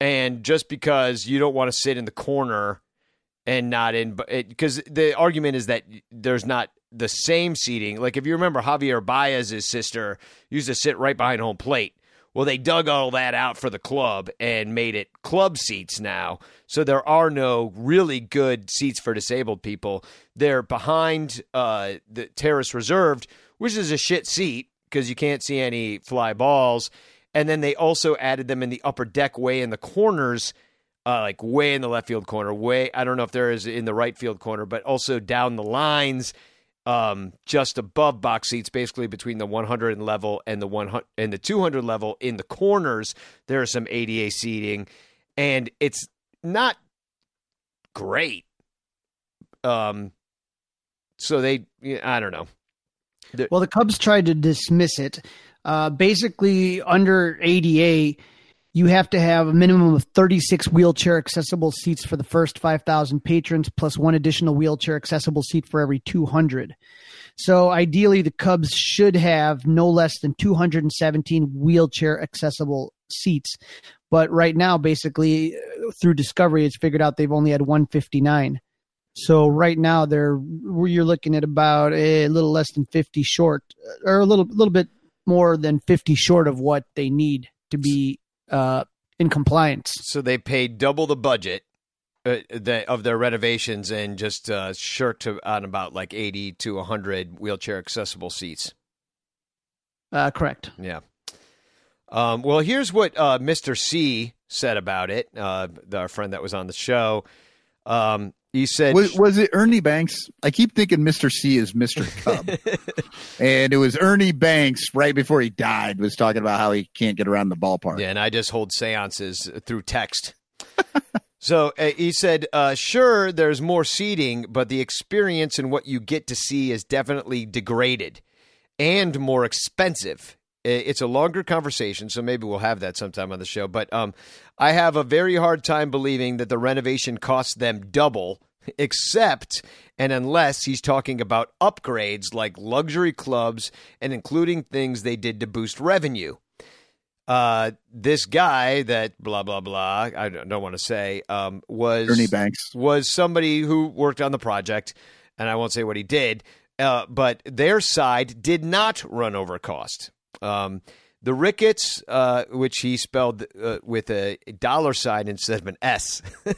and just because you don't want to sit in the corner and not in, because the argument is that there's not the same seating. Like if you remember, Javier Baez's sister used to sit right behind home plate. Well, they dug all that out for the club and made it club seats now. So there are no really good seats for disabled people. They're behind uh, the terrace reserved, which is a shit seat because you can't see any fly balls. And then they also added them in the upper deck way in the corners, uh, like way in the left field corner, way, I don't know if there is in the right field corner, but also down the lines um, just above box seats, basically between the 100 level and the 100 and the 200 level in the corners. There is some ADA seating, and it's not great. Um, so they, I don't know. Well, the Cubs tried to dismiss it. Uh, basically, under ADA, you have to have a minimum of 36 wheelchair accessible seats for the first 5,000 patrons, plus one additional wheelchair accessible seat for every 200. So ideally, the Cubs should have no less than 217 wheelchair accessible seats. But right now, basically, uh, through Discovery, it's figured out they've only had 159. So right now, they're you're looking at about a little less than 50 short, uh, or a little little bit more than 50 short of what they need to be uh, in compliance. So they paid double the budget uh, the, of their renovations and just uh, shirked on about like 80 to 100 wheelchair accessible seats. Uh, correct. Yeah. Um, well, here's what uh, Mr. C said about it, uh, our friend that was on the show. Um, he said, Was, was it Ernie Banks? I keep thinking Mr. C is Mr. Cub. and it was Ernie Banks right before he died was talking about how he can't get around the ballpark. Yeah, and I just hold seances through text. so uh, he said, uh, sure, there's more seating, but the experience and what you get to see is definitely degraded and more expensive. It's a longer conversation, so maybe we'll have that sometime on the show. But um, I have a very hard time believing that the renovation costs them double, except and unless he's talking about upgrades like luxury clubs and including things they did to boost revenue uh, this guy that blah blah blah I don't, don't want to say um, was Ernie Banks. was somebody who worked on the project, and I won't say what he did, uh, but their side did not run over cost. Um, the Ricketts, uh, which he spelled uh, with a dollar sign instead of an S,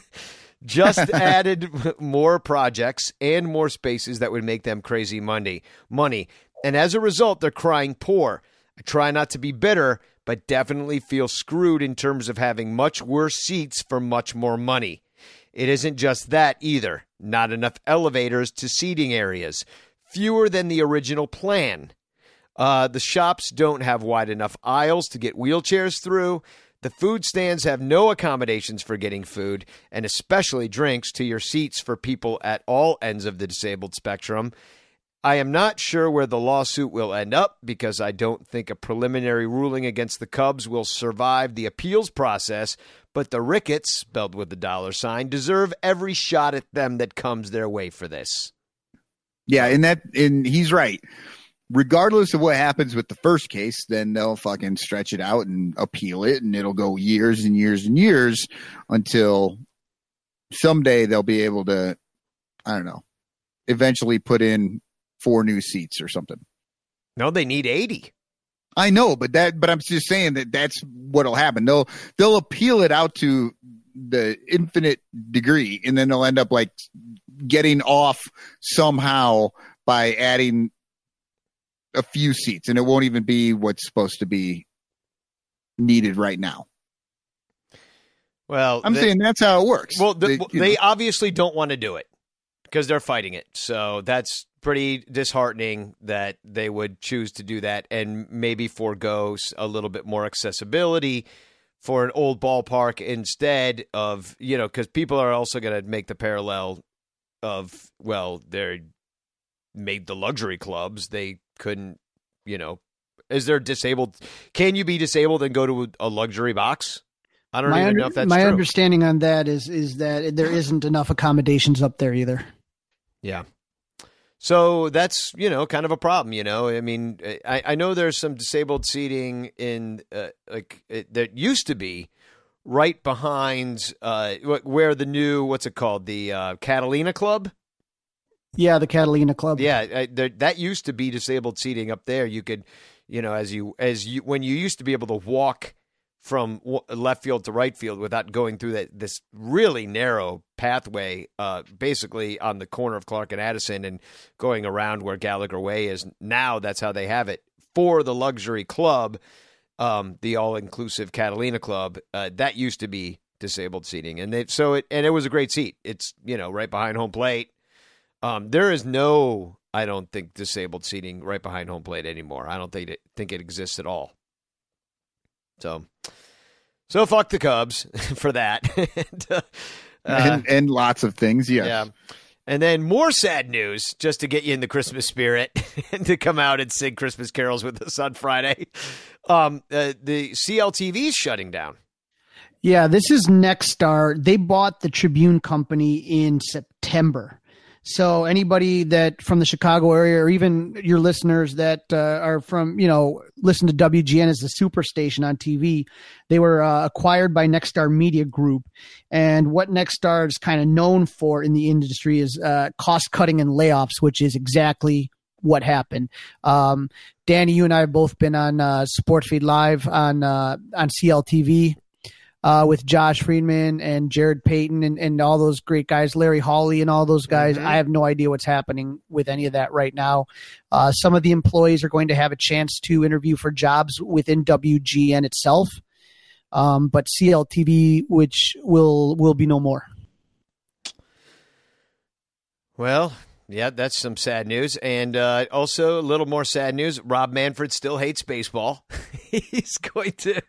just added more projects and more spaces that would make them crazy money. Money, and as a result, they're crying poor. I try not to be bitter, but definitely feel screwed in terms of having much worse seats for much more money. It isn't just that either. Not enough elevators to seating areas, fewer than the original plan. Uh, the shops don't have wide enough aisles to get wheelchairs through. The food stands have no accommodations for getting food, and especially drinks, to your seats for people at all ends of the disabled spectrum. I am not sure where the lawsuit will end up because I don't think a preliminary ruling against the Cubs will survive the appeals process, but the Ricketts, spelled with the dollar sign, deserve every shot at them that comes their way for this. Yeah, and that and he's right. Regardless of what happens with the first case, then they'll fucking stretch it out and appeal it, and it'll go years and years and years until someday they'll be able to, I don't know, eventually put in four new seats or something. No, they need 80. I know, but that, but I'm just saying that that's what'll happen. They'll they'll appeal it out to the infinite degree, and then they'll end up like getting off somehow by adding a few seats, and it won't even be what's supposed to be needed right now. Well, I'm they- saying that's how it works. Well, the, They- they obviously don't want to do it because they're fighting it. So that's pretty disheartening that they would choose to do that and maybe forego a little bit more accessibility for an old ballpark instead of, you know, because people are also going to make the parallel of, well, they're made the luxury clubs. They couldn't, you know, is there disabled? Can you be disabled and go to a luxury box? I don't my even under- know if that's my true. understanding on that is is that there isn't enough accommodations up there either. Yeah. So that's you know kind of a problem. You know, I mean, I, I know there's some disabled seating in uh, like it, that used to be right behind uh, where the new what's it called the uh, Catalina Club. Yeah, the Catalina Club. Yeah, I, that used to be disabled seating up there. You could, you know, as you as you when you used to be able to walk from left field to right field without going through that this really narrow pathway, uh, basically on the corner of Clark and Addison, and going around where Gallagher Way is. Now that's how they have it for the luxury club, um, the all-inclusive Catalina Club. Uh, that used to be disabled seating, and they so it and it was a great seat. It's you know right behind home plate. Um, there is no, I don't think, disabled seating right behind home plate anymore. I don't think it think it exists at all. So, so fuck the Cubs for that. and, uh, and, and lots of things. Yes. yeah. And then more sad news, just to get you in the Christmas spirit and to come out and sing Christmas carols with us on Friday. Um, uh, the CLTV is shutting down. Yeah, this is Nexstar. They bought the Tribune Company in September. So anybody that from the Chicago area, or even your listeners that uh, are from, you know, listen to WGN as the superstation on TV, they were uh, acquired by Nexstar Media Group. And what Nexstar is kind of known for in the industry is uh, cost cutting and layoffs, which is exactly what happened. Um, Danny, you and I have both been on uh, Sportsfeed Live on uh, on CLTV uh, with Josh Frydman and Jarrett Payton and, and all those great guys, Larry Hawley and all those guys. Mhm. I have no idea what's happening with any of that right now. Uh, some of the employees are going to have a chance to interview for jobs within WGN itself, um, but CLTV, which will will be no more. Well, yeah, that's some sad news. And uh, also, a little more sad news Rob Manfred still hates baseball. He's going to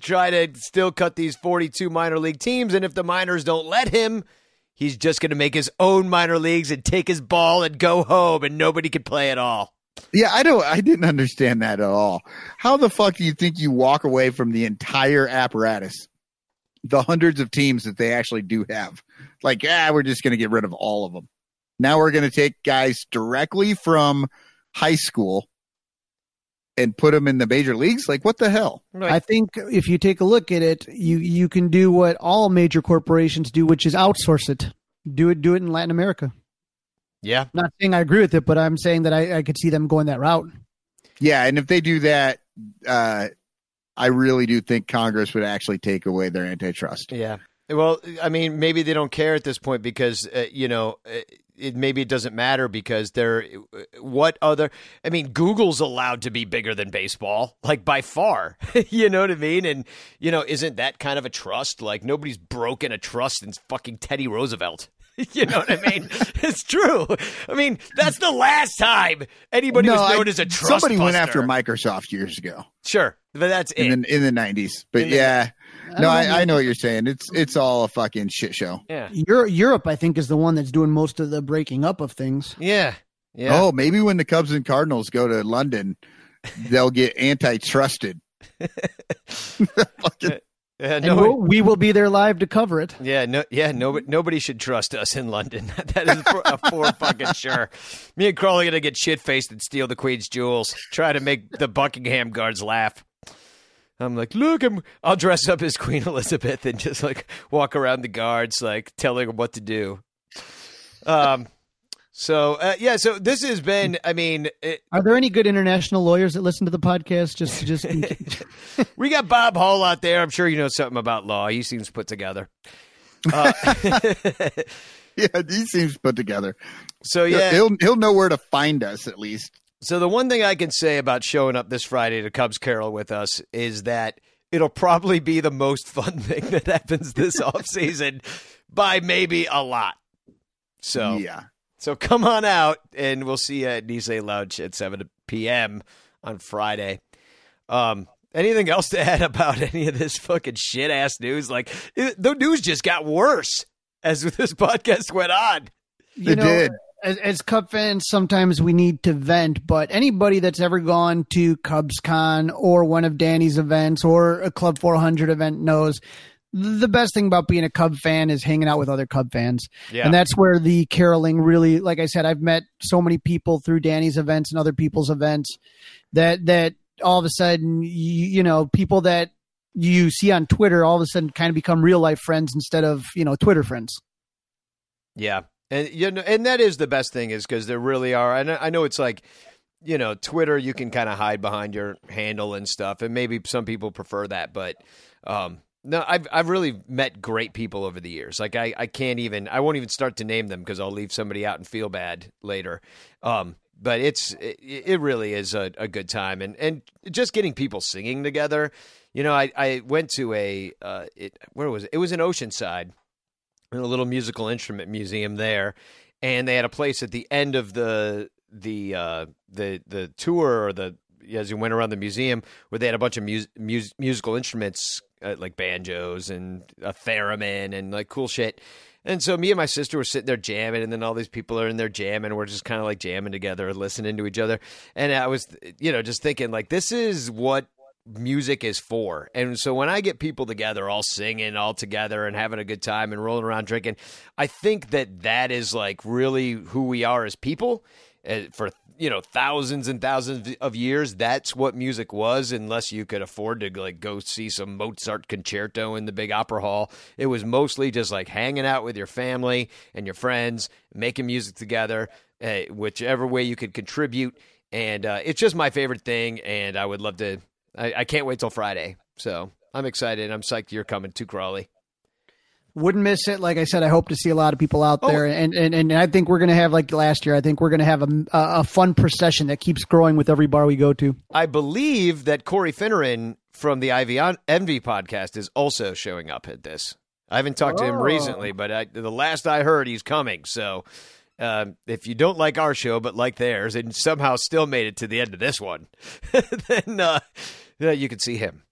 try to still cut these 42 minor league teams. And if the minors don't let him, he's just going to make his own minor leagues and take his ball and go home, and nobody can play at all. Yeah, I don't. I didn't understand that at all. How the fuck do you think you walk away from the entire apparatus, the hundreds of teams that they actually do have? Like, ah, we're just going to get rid of all of them. Now we're going to take guys directly from high school and put them in the major leagues. Like, what the hell? I think if you take a look at it, you you can do what all major corporations do, which is outsource it. Do it, do it in Latin America. Yeah. Not saying I agree with it, but I'm saying that I, I could see them going that route. Yeah, and if they do that, uh, I really do think Congress would actually take away their antitrust. Yeah. Well, I mean, maybe they don't care at this point because uh, you know, uh, it maybe it doesn't matter because they're what other? I mean, Google's allowed to be bigger than baseball, like by far. you know what I mean? And you know, isn't that kind of a trust? Like nobody's broken a trust since fucking Teddy Roosevelt. You know what I mean? it's true. I mean, that's the last time anybody was I- known as a trust. somebody went after Microsoft years ago. Sure, but that's it. in the in the nineties. But In the- yeah, I no, I, know. I know what you're saying. It's it's all a fucking shit show. yeah, Europe, Europe, I think, is the one that's doing most of the breaking up of things. yeah, yeah. Oh, maybe when the Cubs and Cardinals go to London, they'll get antitrusted. Fucking- Yeah, no, we'll, we will be there live to cover it. Yeah, no, yeah, nobody, nobody should trust us in London. that is for, a for fucking sure. Me and Crawly gonna get shit faced and steal the Queen's jewels. Try to make the Buckingham guards laugh. I'm like, look, I'm, I'll dress up as Queen Elizabeth and just like walk around the guards, like telling them what to do. Um, so uh, yeah, so this has been. I mean, it, Are there any good international lawyers that listen to the podcast? Just, just we got Bob Hall out there. I'm sure you know something about law. He seems put together. Uh, yeah, he seems put together. so yeah, he'll he'll know where to find us at least. So the one thing I can say about showing up this Friday to Cubs Carol with us is that it'll probably be the most fun thing that happens this offseason by maybe a lot. So yeah, so come on out and we'll see you at Nisei Lounge at 7 p.m. on Friday. Um anything else to add about any of this fucking shit ass news? Like it, the news just got worse as this podcast went on. you It know, did. As, as Cub fans, sometimes we need to vent, but anybody that's ever gone to CubsCon or one of Danny's events or a Club 400 event knows the best thing about being a Cub fan is hanging out with other Cub fans. Yeah. And that's where the caroling really, like I said, I've met so many people through Danny's events and other people's events that, that all of a sudden, you, you know, people that you see on Twitter all of a sudden kind of become real life friends instead of, you know, Twitter friends. Yeah, and you know, and that is the best thing is because there really are. And I know it's like, you know, Twitter you can kind of hide behind your handle and stuff, and maybe some people prefer that, but um, no, I've I've really met great people over the years. Like I I can't even I won't even start to name them because I'll leave somebody out and feel bad later. Um, but it's it, it really is a, a good time, and and just getting people singing together. You know, I I went to a uh, it where was it? It was in Oceanside a little musical instrument museum there, and they had a place at the end of the the uh, the the tour or the as you went around the museum where they had a bunch of mus- mus- musical instruments uh, like banjos and a theremin and like cool shit. And so me and my sister were sitting there jamming, and then all these people are in there jamming. We're just kind of like jamming together, listening to each other. And I was, you know, just thinking like, this is what music is for. And so when I get people together, all singing all together and having a good time and rolling around drinking, I think that that is like really who we are as people. Uh, for you know thousands and thousands of years, that's what music was. Unless you could afford to like go see some Mozart concerto in the big opera hall, it was mostly just like hanging out with your family and your friends, making music together whichever way you could contribute. And uh, it's just my favorite thing, and I would love to. I, I can't wait till Friday, so I'm excited. I'm psyched you're coming to Crawly. Wouldn't miss it. Like I said, I hope to see a lot of people out there, and, and and I think we're gonna have like last year. I think we're gonna have a a fun procession that keeps growing with every bar we go to. I believe that Corey Finneran from the Ivy Envy podcast is also showing up at this. I haven't talked to him Oh. recently, but I, the last I heard, he's coming. So um, if you don't like our show but like theirs, and somehow still made it to the end of this one, then uh, yeah, you can see him.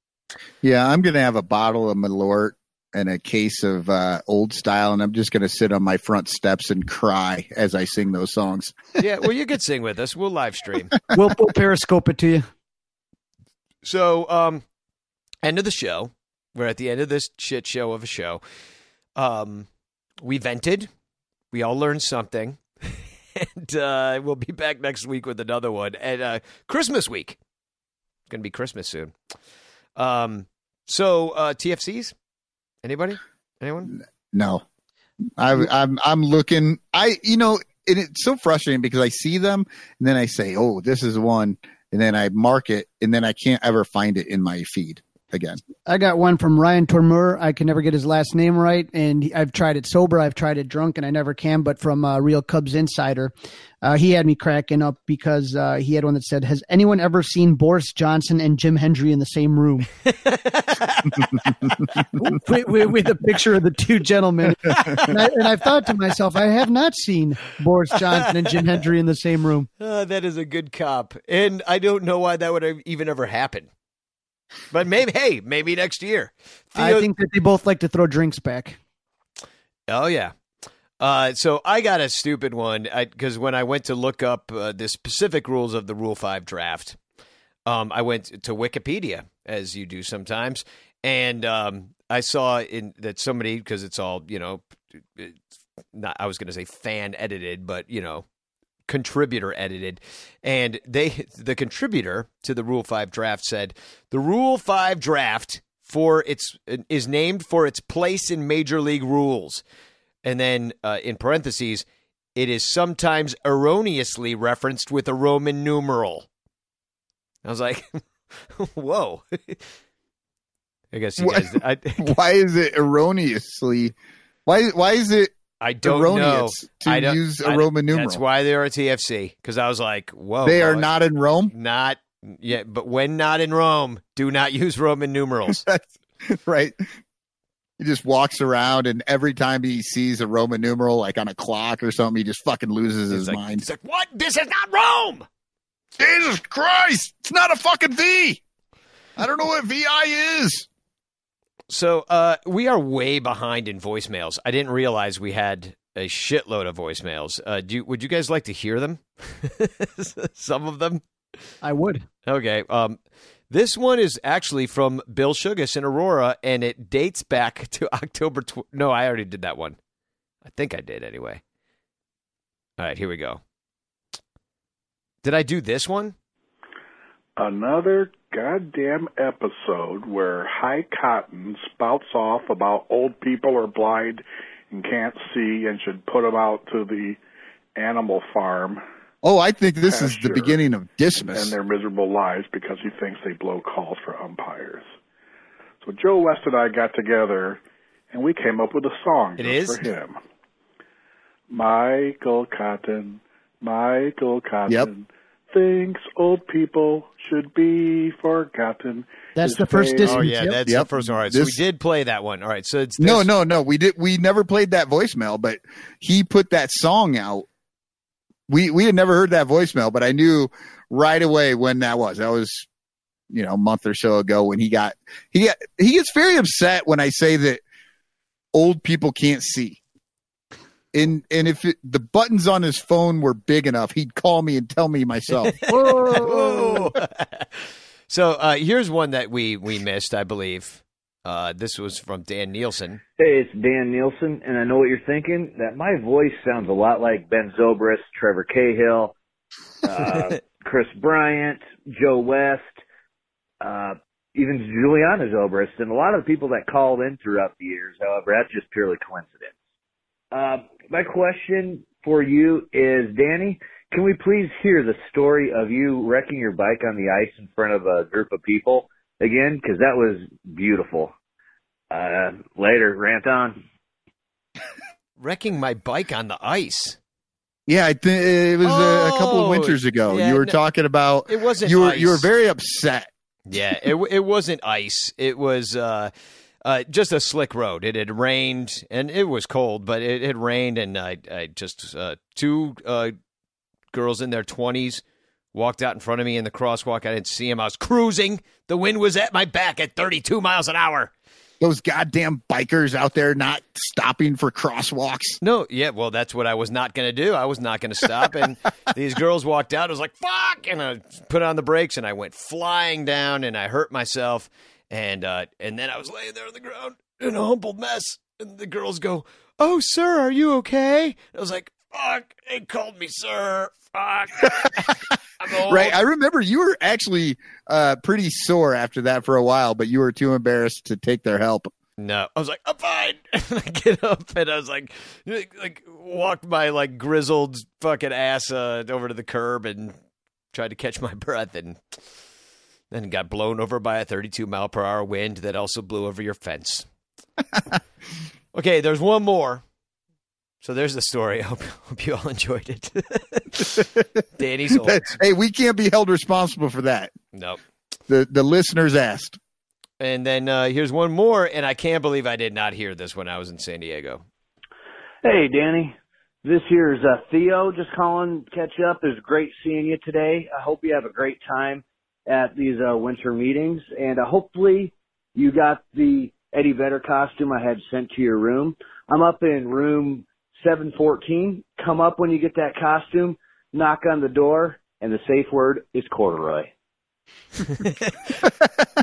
Yeah, I'm gonna have a bottle of Malort and a case of uh, old style, and I'm just gonna sit on my front steps and cry as I sing those songs. Yeah, well, you could sing with us. We'll live stream. We'll, we'll periscope it to you. So, um, end of the show. We're at the end of this shit show of a show. Um, we vented. We all learned something. and uh, we'll be back next week with another one. And uh, Christmas week. Going to be Christmas soon. Um, so, uh, TFCs? Anybody? Anyone? No, I, I'm I'm looking. I you know, and it's so frustrating because I see them and then I say, "Oh, this is one," and then I mark it, and then I can't ever find it in my feed again. I got one from Ryan Tormur. I can never get his last name right, and I've tried it sober, I've tried it drunk, and I never can. But from uh, Real Cubs Insider, uh, he had me cracking up because uh, he had one that said, "Has anyone ever seen Boris Johnson and Jim Hendry in the same room?" with, with, with a picture of the two gentlemen, and, I, and I've thought to myself, I have not seen Boris Johnson and Jim Hendry in the same room. Uh, that is a good cop. And I don't know why that would have even ever happen. But maybe, hey, maybe next year. I think that they both like to throw drinks back. Oh yeah. Uh, so I got a stupid one because when I went to look up uh, the specific rules of the Rule Five draft, um, I went to Wikipedia as you do sometimes, and um, I saw in that somebody because it's all you know, it's not I was going to say fan edited, but you know, contributor edited, and they the contributor to the Rule Five draft said the Rule Five draft for its is named for its place in Major League rules, and then uh, in parentheses, it is sometimes erroneously referenced with a Roman numeral. I was like, whoa. I guess you guys. I, why is it erroneously? Why why is it I don't erroneous know. to I don't- use a I- Roman numeral? That's why they're a TFC because I was like, whoa. they are boy. not in Rome, not yeah, but when not in Rome, do not use Roman numerals. right? He just walks around, and every time he sees a Roman numeral, like on a clock or something, he just fucking loses his like, mind. he's like, what? This is not Rome. Jesus Christ! It's not a fucking V. I don't know what VI is. So uh, we are way behind in voicemails. I didn't realize we had a shitload of voicemails. Uh, do you, would you guys like to hear them? Some of them. I would. Okay. Um, this one is actually from Bill Sugas in Aurora, and it dates back to October. Tw- no, I already did that one. I think I did anyway. All right, here we go. Did I do this one? Another goddamn episode where High Cotton spouts off about old people are blind and can't see and should put them out to the animal farm Oh, I think this is the beginning of and their miserable lives because he thinks they blow calls for umpires. So Joe West and I got together and we came up with a song It just is? for him. Michael Cotton, Michael Cotton thinks old people should be forgotten. That's the first face- Disney. Oh yeah, Yep. that's Yep. the first one. All right, so we did play that one. All right, so it's No, this- no, no. We did. We never played that voicemail, but he put that song out. We we had never heard that voicemail, but I knew right away when that was. That was, you know, a month or so ago when he got he got he gets very upset when I say that old people can't see. And and if it, the buttons on his phone were big enough, he'd call me and tell me myself. Whoa. so uh, here's one that we we missed, I believe. Uh, this was from Dan Nielsen. Hey, it's Dan Nielsen, and I know what you're thinking. That my voice sounds a lot like Ben Zobrist, Trevor Cahill, uh, Kris Bryant, Joe West, uh, even Julianna Zobrist, and a lot of the people that called in throughout the years. However, that's just purely coincidence. Uh, my question for you is Danny. Can we please hear the story of you wrecking your bike on the ice in front of a group of people again? Because that was beautiful. Uh, later, rant on. Wrecking my bike on the ice. Yeah, I think it was uh, a couple of Oh, winters ago. yeah, you were no- talking about It wasn't you were ice. you were very upset. Yeah, it it wasn't ice. It was uh, uh, just a slick road. It had rained and it was cold, but it had rained, and I, I just uh, two uh, girls in their twenties walked out in front of me in the crosswalk. I didn't see them. I was cruising. The wind was at my back at thirty-two miles an hour. Those goddamn bikers out there not stopping for crosswalks. No, yeah, well, that's what I was not going to do. I was not going to stop. And these girls walked out. I was like, fuck. And I put on the brakes and I went flying down and I hurt myself. And, uh, and then I was laying there on the ground in a humbled mess. And the girls go, Oh, sir, are you okay? I was like, Fuck. They called me sir. Fuck. Right. I remember you were actually uh, pretty sore after that for a while, but you were too embarrassed to take their help. No, I was like, I'm fine. And I get up and I was like, like walked my like grizzled fucking ass uh, over to the curb and tried to catch my breath and then got blown over by a 32 mile per hour wind that also blew over your fence. okay, there's one more. So there's the story. I hope, hope you all enjoyed it. Danny's old. hey, we can't be held responsible for that. Nope. The the listeners asked. And then uh, here's one more, and I can't believe I did not hear this when I was in San Diego. Hey, Danny. This here is uh, Theo just calling to catch up. It was great seeing you today. I hope you have a great time at these uh, winter meetings, and uh, hopefully you got the Eddie Vedder costume I had sent to your room. I'm up in room 714. Come up when you get that costume, knock on the door, and the safe word is corduroy.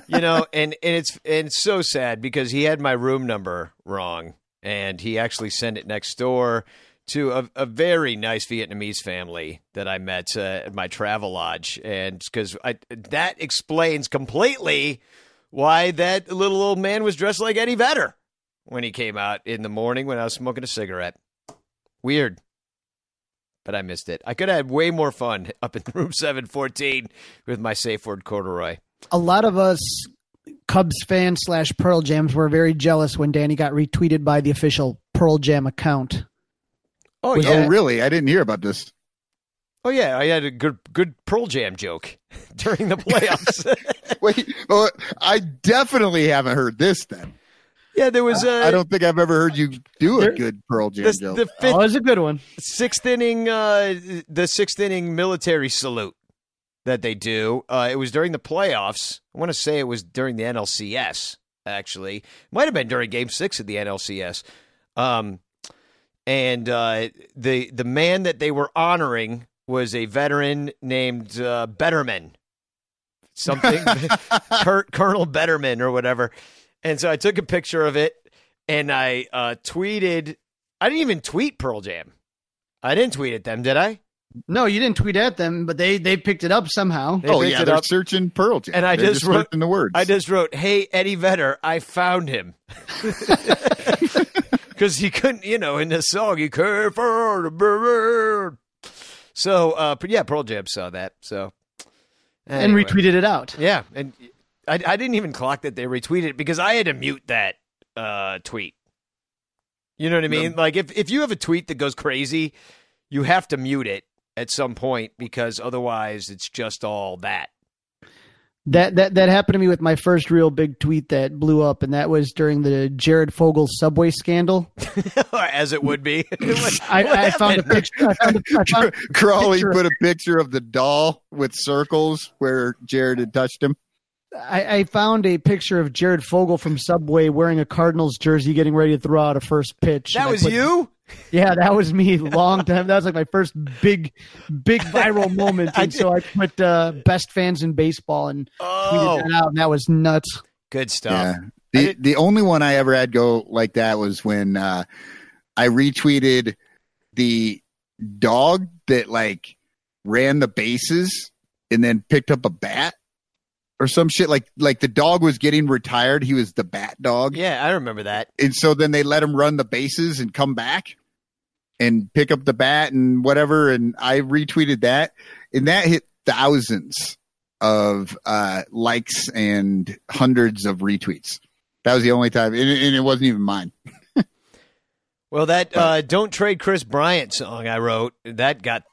you know, and and it's and it's so sad because he had my room number wrong, and he actually sent it next door to a, a very nice Vietnamese family that I met uh, at my travel lodge, and because that explains completely why that little old man was dressed like Eddie Vedder when he came out in the morning when I was smoking a cigarette. Weird. But I missed it. I could have had way more fun up in room 714 with my safe word corduroy. A lot of us Cubs fans slash Pearl Jams were very jealous when Danny got retweeted by the official Pearl Jam account. Oh yeah. Oh, really? I didn't hear about this. Oh yeah, I had a good good Pearl Jam joke during the playoffs. Wait, oh, I definitely haven't heard this then. yeah, there was uh, I don't think I've ever heard you do a There- good Pearl Jam this, joke. the fifth, Oh, it was a good one. sixth inning uh, the sixth inning military salute that they do. Uh, it was during the playoffs. I want to say it was during the NLCS. Actually, might have been during Game Six of the NLCS. Um, and uh, the the man that they were honoring was a veteran named uh, Betterman, something Kurt, Colonel Betterman or whatever. And so I took a picture of it and I uh, tweeted. I didn't even tweet Pearl Jam. I didn't tweet at them, did I? No, you didn't tweet at them, but they they picked it up somehow. They oh yeah, they're up. searching Pearl Jam, And I They're just wrote- searching the words. I just wrote, "Hey Eddie Vedder, I found him," because he couldn't, you know, in the song he cared for the bird. So, uh, but yeah, Pearl Jam saw that. So, and retweeted it out. Yeah, and I, I didn't even clock that they retweeted it because I had to mute that uh, tweet. You know what I mean? Like if if you have a tweet that goes crazy, you have to mute it at some point because otherwise it's just all that. That that that happened to me with my first real big tweet that blew up, and that was during the Jared Fogle subway scandal. As it would be. What- I, what I found a picture. I found a, I found a Crawly picture- put a picture of the doll with circles where Jared had touched him. I, I found a picture of Jared Fogle from Subway wearing a Cardinals jersey, getting ready to throw out a first pitch. That was put- you? Yeah, that was me. Long time. That was like my first big, big viral moment. I And so I put uh, best fans in baseball and Oh, tweeted that out, and that was nuts. good stuff. Yeah. The the only one I ever had go like that was when uh, I retweeted the dog that like ran the bases and then picked up a bat or some shit like like the dog was getting retired. He was the bat dog, Yeah, I remember that. and so then they let him run the bases and come back. And pick up the bat and whatever. And I retweeted that, and that hit thousands of uh, likes and hundreds of retweets. That was the only time, and, and it wasn't even mine. Well, that uh, "Don't Trade Kris Bryant" song I wrote that got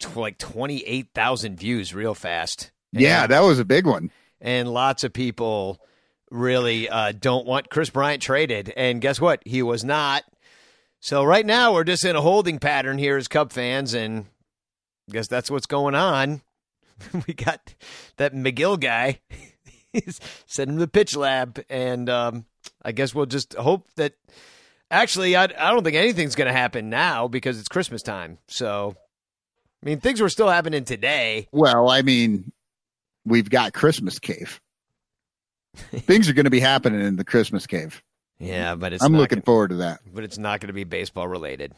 t- like twenty eight thousand views real fast. Yeah, that was a big one. and lots of people really uh, don't want Kris Bryant traded. And guess what? He was not. So right now we're just in a holding pattern here as Cub fans, and I guess that's what's going on. we got that Megill guy. He's sending him to the pitch lab, and um, I guess we'll just hope that. Actually, I, I don't think anything's going to happen now because it's Christmas time. So, I mean, things were still happening today. Well, I mean, we've got Christmas Cave. Things are going to be happening in the Christmas Cave. Yeah, but it's I'm not looking forward to that. but it's not going to be baseball related.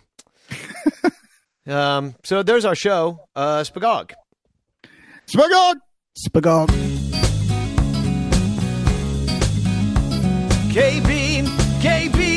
um, so there's our show, uh, Spagog. Spagog! Spagog. KB, KB, KB,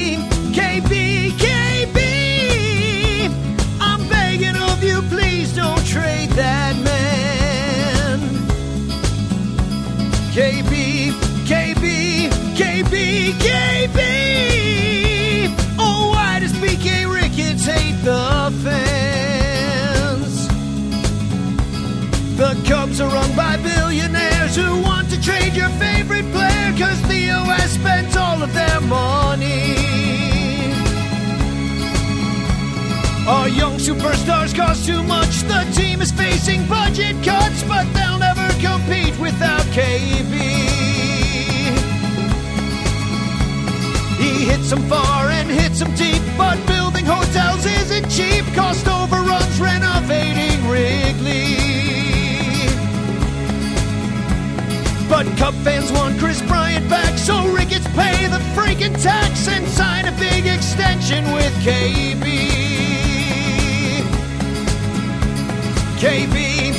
favorite player because Theo has spent all of their money. Our young superstars cost too much. The team is facing budget cuts, but they'll never compete without KB. He hits them far and hits them deep, but building hotels isn't cheap. Cost overruns renovating Wrigley. But Cub fans want Kris Bryant back, so Ricketts pay the freaking tax and sign a big extension with KB. KB,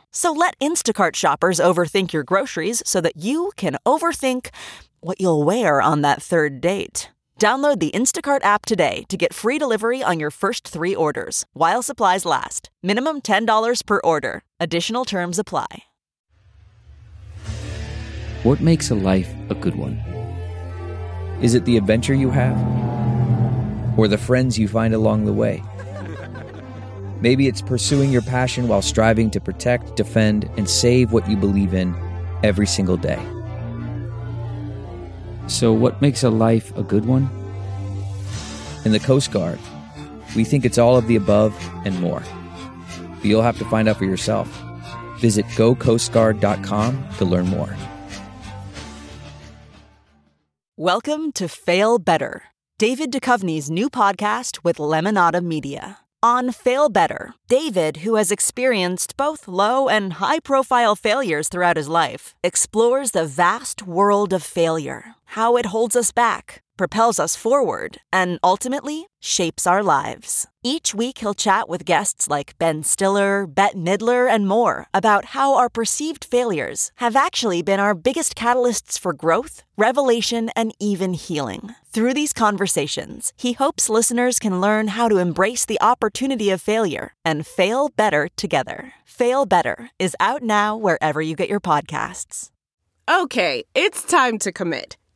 So let Instacart shoppers overthink your groceries so that you can overthink what you'll wear on that third date. Download the Instacart app today to get free delivery on your first three orders while supplies last. Minimum $10 per order. Additional terms apply. What makes a life a good one? Is it the adventure you have? Or the friends you find along the way? Maybe it's pursuing your passion while striving to protect, defend, and save what you believe in every single day. So, what makes a life a good one? In the Coast Guard, we think it's all of the above and more. But you'll have to find out for yourself. Visit gocoastguard.com to learn more. Welcome to Fail Better, David Duchovny's new podcast with Lemonada Media. On Fail Better, David, who has experienced both low and high profile failures throughout his life, explores the vast world of failure, how it holds us back, propels us forward, and ultimately shapes our lives. Each week, he'll chat with guests like Ben Stiller, Bette Midler, and more about how our perceived failures have actually been our biggest catalysts for growth, revelation, and even healing. Through these conversations, he hopes listeners can learn how to embrace the opportunity of failure and fail better together. Fail Better is out now wherever you get your podcasts. Okay, it's time to commit.